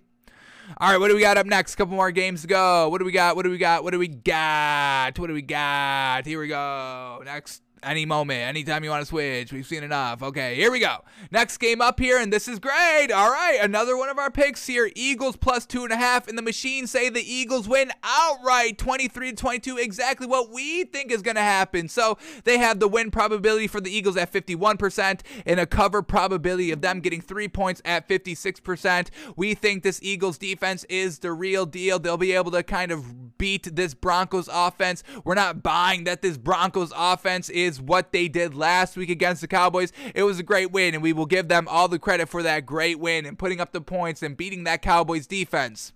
All right, what do we got up next? Couple more games to go. What do we got? What do we got? What do we got? What do we got? Here we go. Next any moment, anytime you want to switch. We've seen enough. Okay, here we go. Next game up here, and this is great. All right, another one of our picks here. Eagles plus two and a half, and the machines say the Eagles win outright 23 to 22. Exactly what we think is going to happen. So they have the win probability for the Eagles at 51% and a cover probability of them getting three points at 56%. We think this Eagles defense is the real deal. They'll be able to kind of beat this Broncos offense. We're not buying that this Broncos offense is is what they did last week against the Cowboys. It was a great win, and we will give them all the credit for that great win and putting up the points and beating that Cowboys defense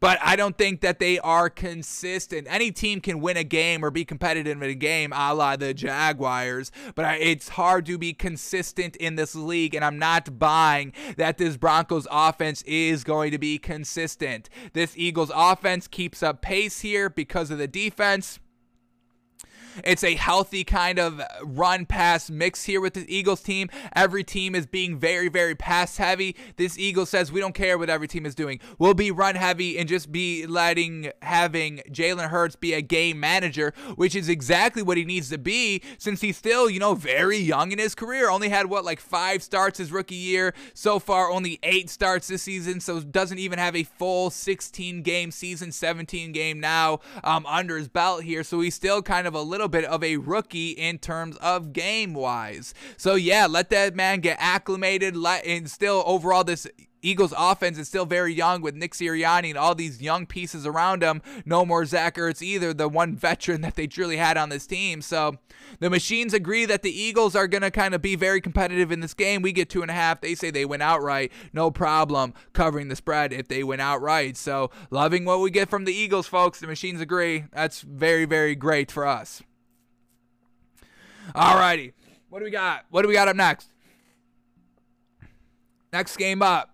but I don't think that they are consistent. Any team can win a game or be competitive in a game, a la the Jaguars, but it's hard to be consistent in this league, and I'm not buying that this Broncos offense is going to be consistent. This Eagles offense keeps up pace here because of the defense. It's a healthy kind of run pass mix here with the Eagles team. Every team is being very, very pass heavy. This Eagle says we don't care what every team is doing. We'll be run heavy and just be letting having Jalen Hurts be a game manager, which is exactly what he needs to be since he's still, you know, very young in his career. Only had what like five starts his rookie year. So far, only eight starts this season, so doesn't even have a full 16 game season, 17 game now um, under his belt here. So he's still kind of a little little bit of a rookie in terms of game wise. So yeah, let that man get acclimated. Let and still overall this Eagles offense is still very young with Nick Sirianni and all these young pieces around him. No more Zach Ertz either, the one veteran that they truly had on this team. So the machines agree that the Eagles are going to kind of be very competitive in this game. We get two and a half. They say they win outright. No problem covering the spread if they win outright. So loving what we get from the Eagles, folks. The machines agree. That's very, very great for us. Alrighty. What do we got? What do we got up next? Next game up.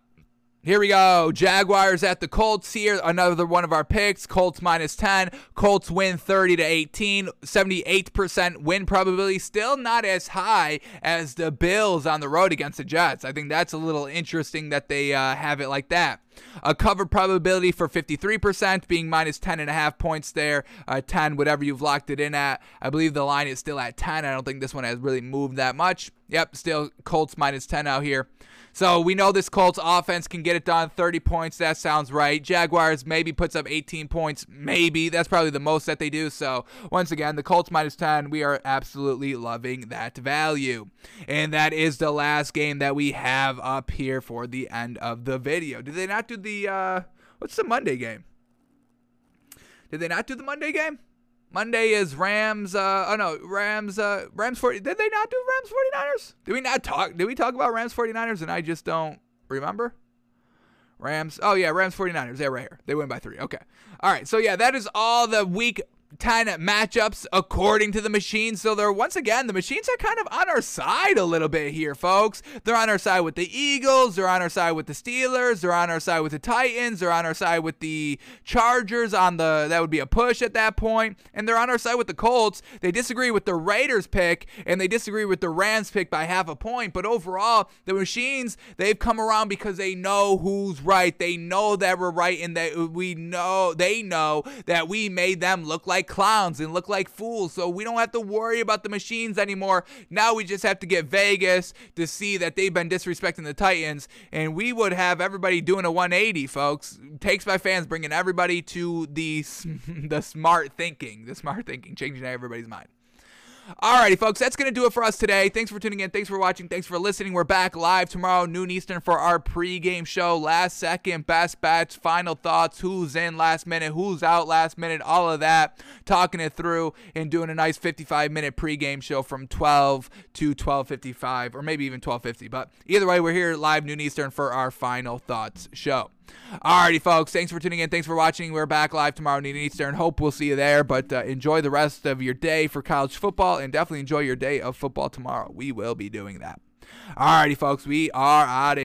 Here we go. Jaguars at the Colts here. Another one of our picks. Colts minus 10. Colts win 30 to 18. 78% win probability. Still not as high as the Bills on the road against the Jets. I think that's a little interesting that they uh, have it like that. A cover probability for 53%, being minus 10 and a half points there. Uh, 10, whatever you've locked it in at. I believe the line is still at 10. I don't think this one has really moved that much. Yep, still Colts minus 10 out here. So we know this Colts offense can get it done. 30 points, that sounds right. Jaguars maybe puts up 18 points, maybe. That's probably the most that they do. So once again, the Colts minus 10, we are absolutely loving that value. And that is the last game that we have up here for the end of the video. Did they not do the, uh, what's the Monday game? Did they not do the Monday game? Monday is Rams. Uh, oh no, Rams. Uh, Rams 40. Did they not do Rams 49ers? Did we not talk? Did we talk about Rams 49ers and I just don't remember? Rams. Oh yeah, Rams 49ers. Yeah, right here. They win by three. Okay. All right. So yeah, that is all the week 10 matchups according to the machines. So they're once again, the machines are kind of on our side a little bit here, folks. They're on our side with the Eagles, they're on our side with the Steelers, they're on our side with the Titans, they're on our side with the Chargers on the that would be a push at that point, and they're on our side with the Colts. They disagree with the Raiders pick and they disagree with the Rams pick by half a point, but overall, the machines, they've come around because they know who's right. They know that we're right and that we know they know that we made them look like like clowns and look like fools. So we don't have to worry about the machines anymore. Now we just have to get Vegas to see that they've been disrespecting the Titans. And we would have everybody doing a 180, folks. Takes by fans bringing everybody to the, the smart thinking, the smart thinking, changing everybody's mind. Alrighty, folks, that's going to do it for us today. Thanks for tuning in. Thanks for watching. Thanks for listening. We're back live tomorrow, noon Eastern, for our pregame show. Last second, best bets, final thoughts, who's in last minute, who's out last minute, all of that. Talking it through and doing a nice 55 minute pregame show from 12 to 12.55, or maybe even 12.50. But either way, we're here live, noon Eastern, for our final thoughts show. Alrighty, folks. Thanks for tuning in. Thanks for watching. We're back live tomorrow, noon Eastern. Hope we'll see you there. But uh, enjoy the rest of your day for college football and definitely enjoy your day of football tomorrow. We will be doing that. Alrighty, folks. We are out